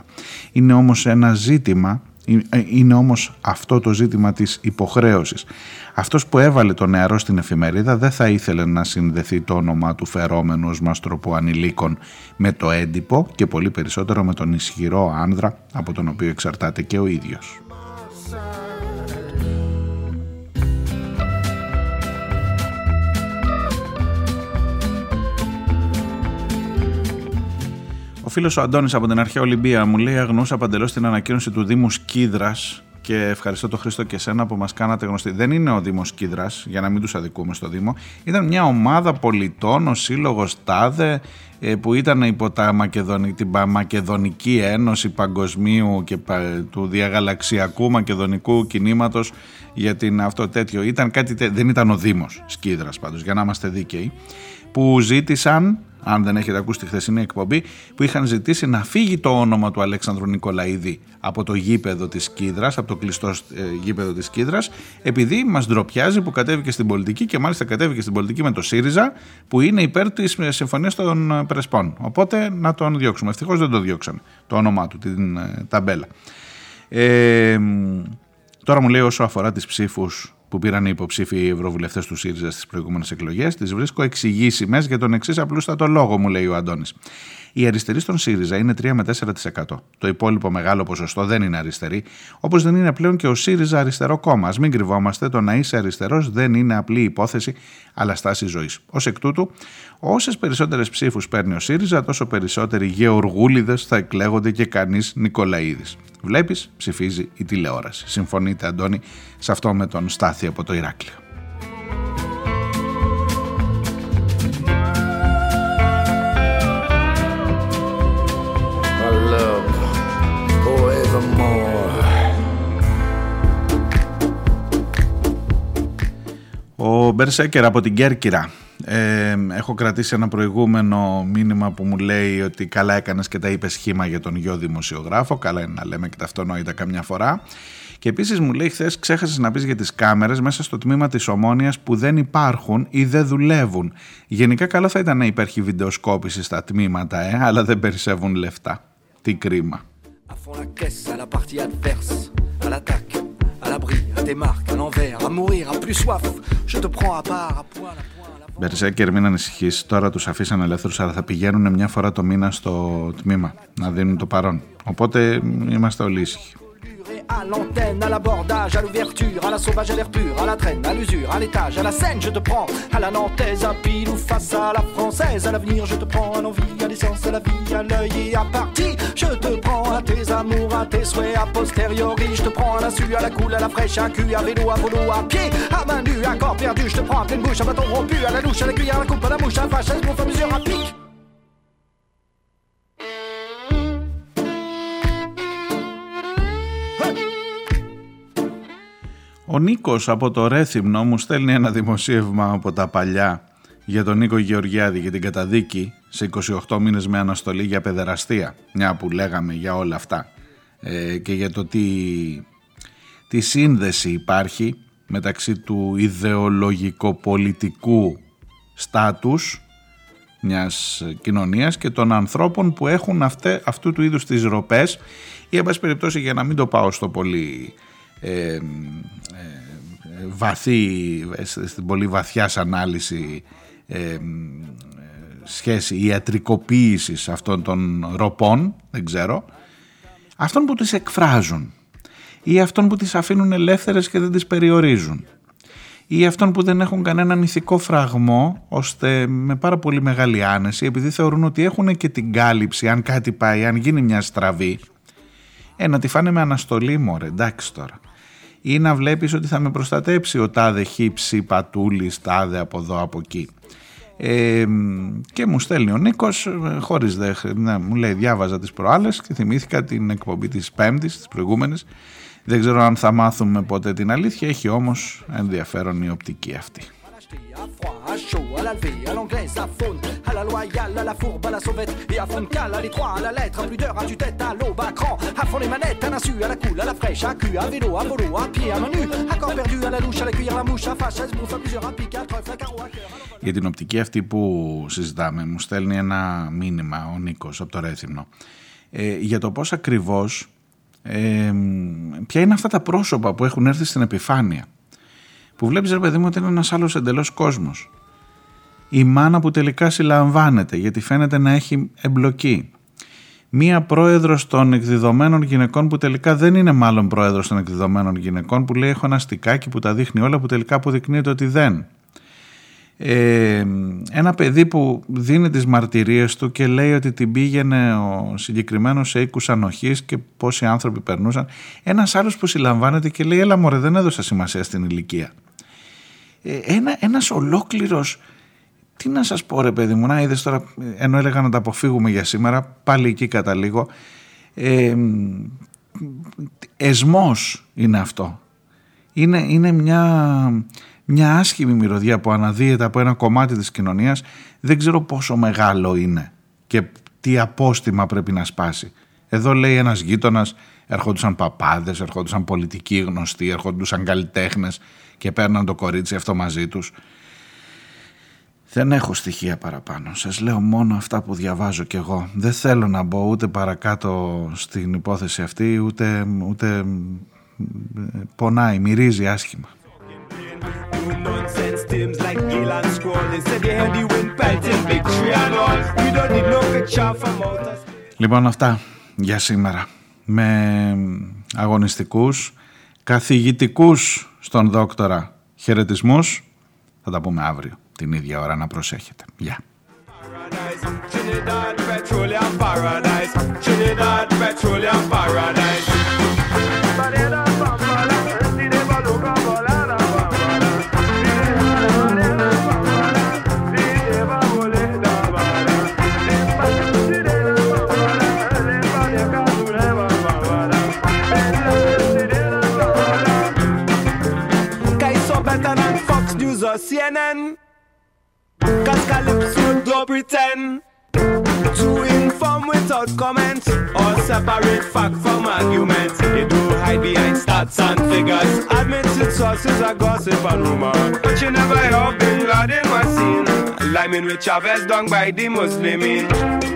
Είναι όμως ένα ζήτημα ε, είναι όμως αυτό το ζήτημα της υποχρέωσης. Αυτός που έβαλε το νεαρό στην εφημερίδα δεν θα ήθελε να συνδεθεί το όνομα του φερόμενου ως μαστροπού ανηλίκων με το έντυπο και πολύ περισσότερο με τον ισχυρό άνδρα από τον οποίο εξαρτάται και ο ίδιος. Φίλος ο Αντώνης από την αρχαία Ολυμπία μου λέει: Αγνούσα παντελώς την ανακοίνωση του Δήμου Σκίδρας και ευχαριστώ τον Χρήστο και εσένα που μας κάνατε γνωστή. Δεν είναι ο Δήμος Κίδρα, για να μην τους αδικούμε στο Δήμο. Ήταν μια ομάδα πολιτών, ο σύλλογος ΤΑΔΕ, ε, που ήταν υπό τα Μακεδονι... την Μακεδονική Ένωση Παγκοσμίου και του διαγαλαξιακού μακεδονικού κινήματος για την αυτό τέτοιο. Ήταν κάτι, δεν ήταν ο Δήμος Σκίδρας πάντως, για να είμαστε δίκαιοι, που ζήτησαν αν δεν έχετε ακούσει τη χθεσινή εκπομπή, που είχαν ζητήσει να φύγει το όνομα του Αλέξανδρου Νικολαίδη από το γήπεδο της Κίδρας, από το κλειστό ε, γήπεδο της Κίδρας, επειδή μας ντροπιάζει που κατέβηκε στην πολιτική και μάλιστα κατέβηκε στην πολιτική με το ΣΥΡΙΖΑ, που είναι υπέρ της συμφωνίας των Πρεσπών. Οπότε να τον διώξουμε. Ευτυχώς δεν το διώξαμε το όνομά του, την ε, ταμπέλα. Ε, τώρα μου λέει όσο αφορά τις ψήφους που πήραν οι υποψήφοι ευρωβουλευτές του ΣΥΡΙΖΑ στις προηγούμενες εκλογές, τις βρίσκω εξηγήσιμες για τον εξής απλούστατο λόγο, μου λέει ο Αντώνης. Οι αριστεροί στον ΣΥΡΙΖΑ είναι 3 με 4%. Το υπόλοιπο μεγάλο ποσοστό δεν είναι αριστερή, όπως δεν είναι πλέον και ο ΣΥΡΙΖΑ αριστερό κόμμα. Α μην κρυβόμαστε, το να είσαι αριστερός δεν είναι απλή υπόθεση, αλλά στάση ζωής. Ω εκ τούτου, όσες περισσότερες ψήφους παίρνει ο ΣΥΡΙΖΑ, τόσο περισσότεροι γεωργούλιδες θα εκλέγονται και κανείς Νικολαίδης. Βλέπεις, ψηφίζει η τηλεόραση. Συμφωνείτε, Αντώνη, σε αυτό με τον Στάθη από το Ηράκλειο. Ο Μπερσέκερ από την Κέρκυρα. Ε, έχω κρατήσει ένα προηγούμενο μήνυμα που μου λέει ότι καλά έκανες και τα είπες σχήμα για τον γιο δημοσιογράφο. Καλά είναι να λέμε και τα αυτονόητα καμιά φορά. Και επίσης μου λέει χθες ξέχασες να πεις για τις κάμερες μέσα στο τμήμα της Ομόνιας που δεν υπάρχουν ή δεν δουλεύουν. Γενικά καλό θα ήταν να υπάρχει βιντεοσκόπηση στα τμήματα, ε, αλλά δεν περισσεύουν λεφτά. Τι κρίμα. Μπερσέκερ, μην ανησυχείς. Τώρα τους αφήσαν ελεύθερους, αλλά θα πηγαίνουν μια φορά το μήνα στο τμήμα να δίνουν το παρόν. Οπότε είμαστε όλοι ήσυχοι. À l'antenne, à l'abordage, à l'ouverture, à la sauvage, à l'air à la traîne, à l'usure, à l'étage, à la scène, je te prends, à la nantaise, à pile ou face à la française, à l'avenir, je te prends, à l'envie, à l'essence, à la vie, à l'œil et à partie, je te prends, à tes amours, à tes souhaits, à posteriori, je te prends, à la à la coule, à la fraîche, à cul, à vélo, à volo, à pied, à main nue, à corps perdu, je te prends, à pleine bouche, à bâton rompu, à la louche, à la cuillère, à la coupe, à la mouche, à la fâche, à la mesure, à pique. Ο Νίκος από το Ρέθυμνο μου στέλνει ένα δημοσίευμα από τα παλιά για τον Νίκο Γεωργιάδη και την καταδίκη σε 28 μήνες με αναστολή για παιδεραστία, μια που λέγαμε για όλα αυτά. Ε, και για το τι, τι σύνδεση υπάρχει μεταξύ του ιδεολογικο-πολιτικού στάτους μιας κοινωνίας και των ανθρώπων που έχουν αυτέ, αυτού του είδους τις ροπές. Ή εν περιπτώσει για να μην το πάω στο πολύ ε, ε, βαθύ, στην πολύ βαθιά ανάλυση ε, σχέση ιατρικοποίησης αυτών των ροπών, δεν ξέρω, αυτών που τις εκφράζουν ή αυτών που τις αφήνουν ελεύθερες και δεν τις περιορίζουν ή αυτών που δεν έχουν κανέναν ηθικό φραγμό ώστε με πάρα πολύ μεγάλη άνεση επειδή θεωρούν ότι έχουν και την κάλυψη αν κάτι πάει, αν γίνει μια στραβή ε, να τη φάνε με αναστολή μωρέ, εντάξει τώρα ή να βλέπεις ότι θα με προστατέψει ο τάδε χύψη πατούλης τάδε από εδώ από εκεί. Ε, και μου στέλνει ο Νίκος χωρίς δε, ναι, μου λέει διάβαζα τις προάλλες και θυμήθηκα την εκπομπή της πέμπτης της προηγούμενης. Δεν ξέρω αν θα μάθουμε ποτέ την αλήθεια έχει όμως ενδιαφέρον η οπτική αυτή à froid, à chaud, à la levée, à l'anglaise, à faune, à la loyale, à la fourbe, à la sauvette, et à frontal, à l'étroit, à la lettre, à plus d'heure, à tue-tête, à l'aube, à cran, à fond les manettes, à l'insu, à la coule, à la fraîche, à cul, à vélo, à volo, à pied, à menu, à corps perdu, à la louche, à la cuillère, à la mouche, à fâche, à sbouffe, à plusieurs, à pique, à trèfle, à carreau, à cœur. Για την οπτική αυτή που συζητάμε μου στέλνει ένα μήνυμα ο Νίκος από το Ρέθυμνο ε, για το πώς ακριβώς ε, ποια είναι αυτά τα πρόσωπα που έχουν έρθει στην επιφάνεια που βλέπεις ρε παιδί μου ότι είναι ένας άλλος εντελώς κόσμος. Η μάνα που τελικά συλλαμβάνεται γιατί φαίνεται να έχει εμπλοκή. Μία πρόεδρος των εκδιδομένων γυναικών που τελικά δεν είναι μάλλον πρόεδρος των εκδιδομένων γυναικών που λέει έχω ένα στικάκι που τα δείχνει όλα που τελικά αποδεικνύεται ότι δεν. Ε, ένα παιδί που δίνει τις μαρτυρίες του και λέει ότι την πήγαινε ο συγκεκριμένος σε οίκους ανοχής και πόσοι άνθρωποι περνούσαν ένας άλλος που συλλαμβάνεται και λέει έλα μωρέ δεν έδωσα σημασία στην ηλικία ε, ένα, ένας ολόκληρος τι να σας πω ρε παιδί μου να είδες τώρα ενώ έλεγα να τα αποφύγουμε για σήμερα πάλι εκεί καταλήγω ε, εσμός είναι αυτό είναι, είναι μια μια άσχημη μυρωδιά που αναδύεται από ένα κομμάτι της κοινωνίας δεν ξέρω πόσο μεγάλο είναι και τι απόστημα πρέπει να σπάσει. Εδώ λέει ένας γείτονας ερχόντουσαν παπάδες, ερχόντουσαν πολιτικοί γνωστοί, ερχόντουσαν καλλιτέχνες και παίρναν το κορίτσι αυτό μαζί τους. Δεν έχω στοιχεία παραπάνω. Σας λέω μόνο αυτά που διαβάζω κι εγώ. Δεν θέλω να μπω ούτε παρακάτω στην υπόθεση αυτή, ούτε, ούτε πονάει, μυρίζει άσχημα. Λοιπόν αυτά για σήμερα με αγωνιστικούς, καθηγητικούς στον δόκτορα χαιρετισμούς. Θα τα πούμε αύριο την ίδια ώρα να προσέχετε. Γεια. CNN. Cause Calypso don't pretend to inform without comment or separate fact from argument. They do hide behind stats and figures. Admitted sources are gossip and rumor. But you never hear Bin Laden was seen. Liming with Chavez done by the Muslimin.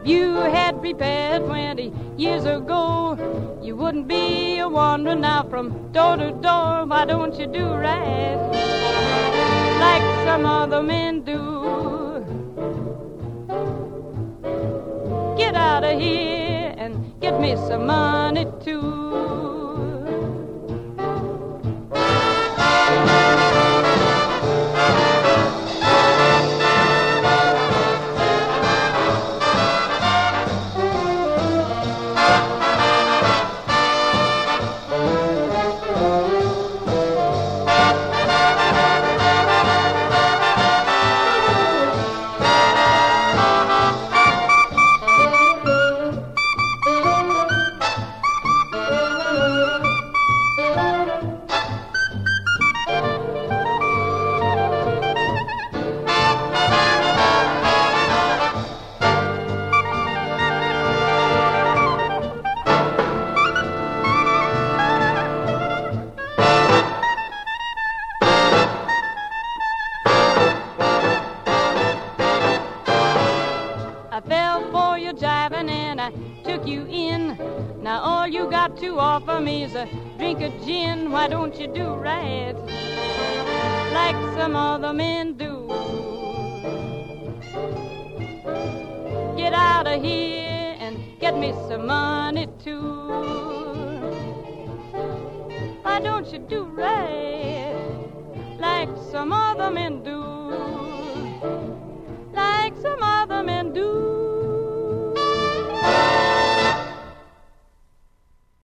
If you had prepared 20 years ago, you wouldn't be a wandering now from door to door. Why don't you do right like some other men do? Get out of here and get me some money too.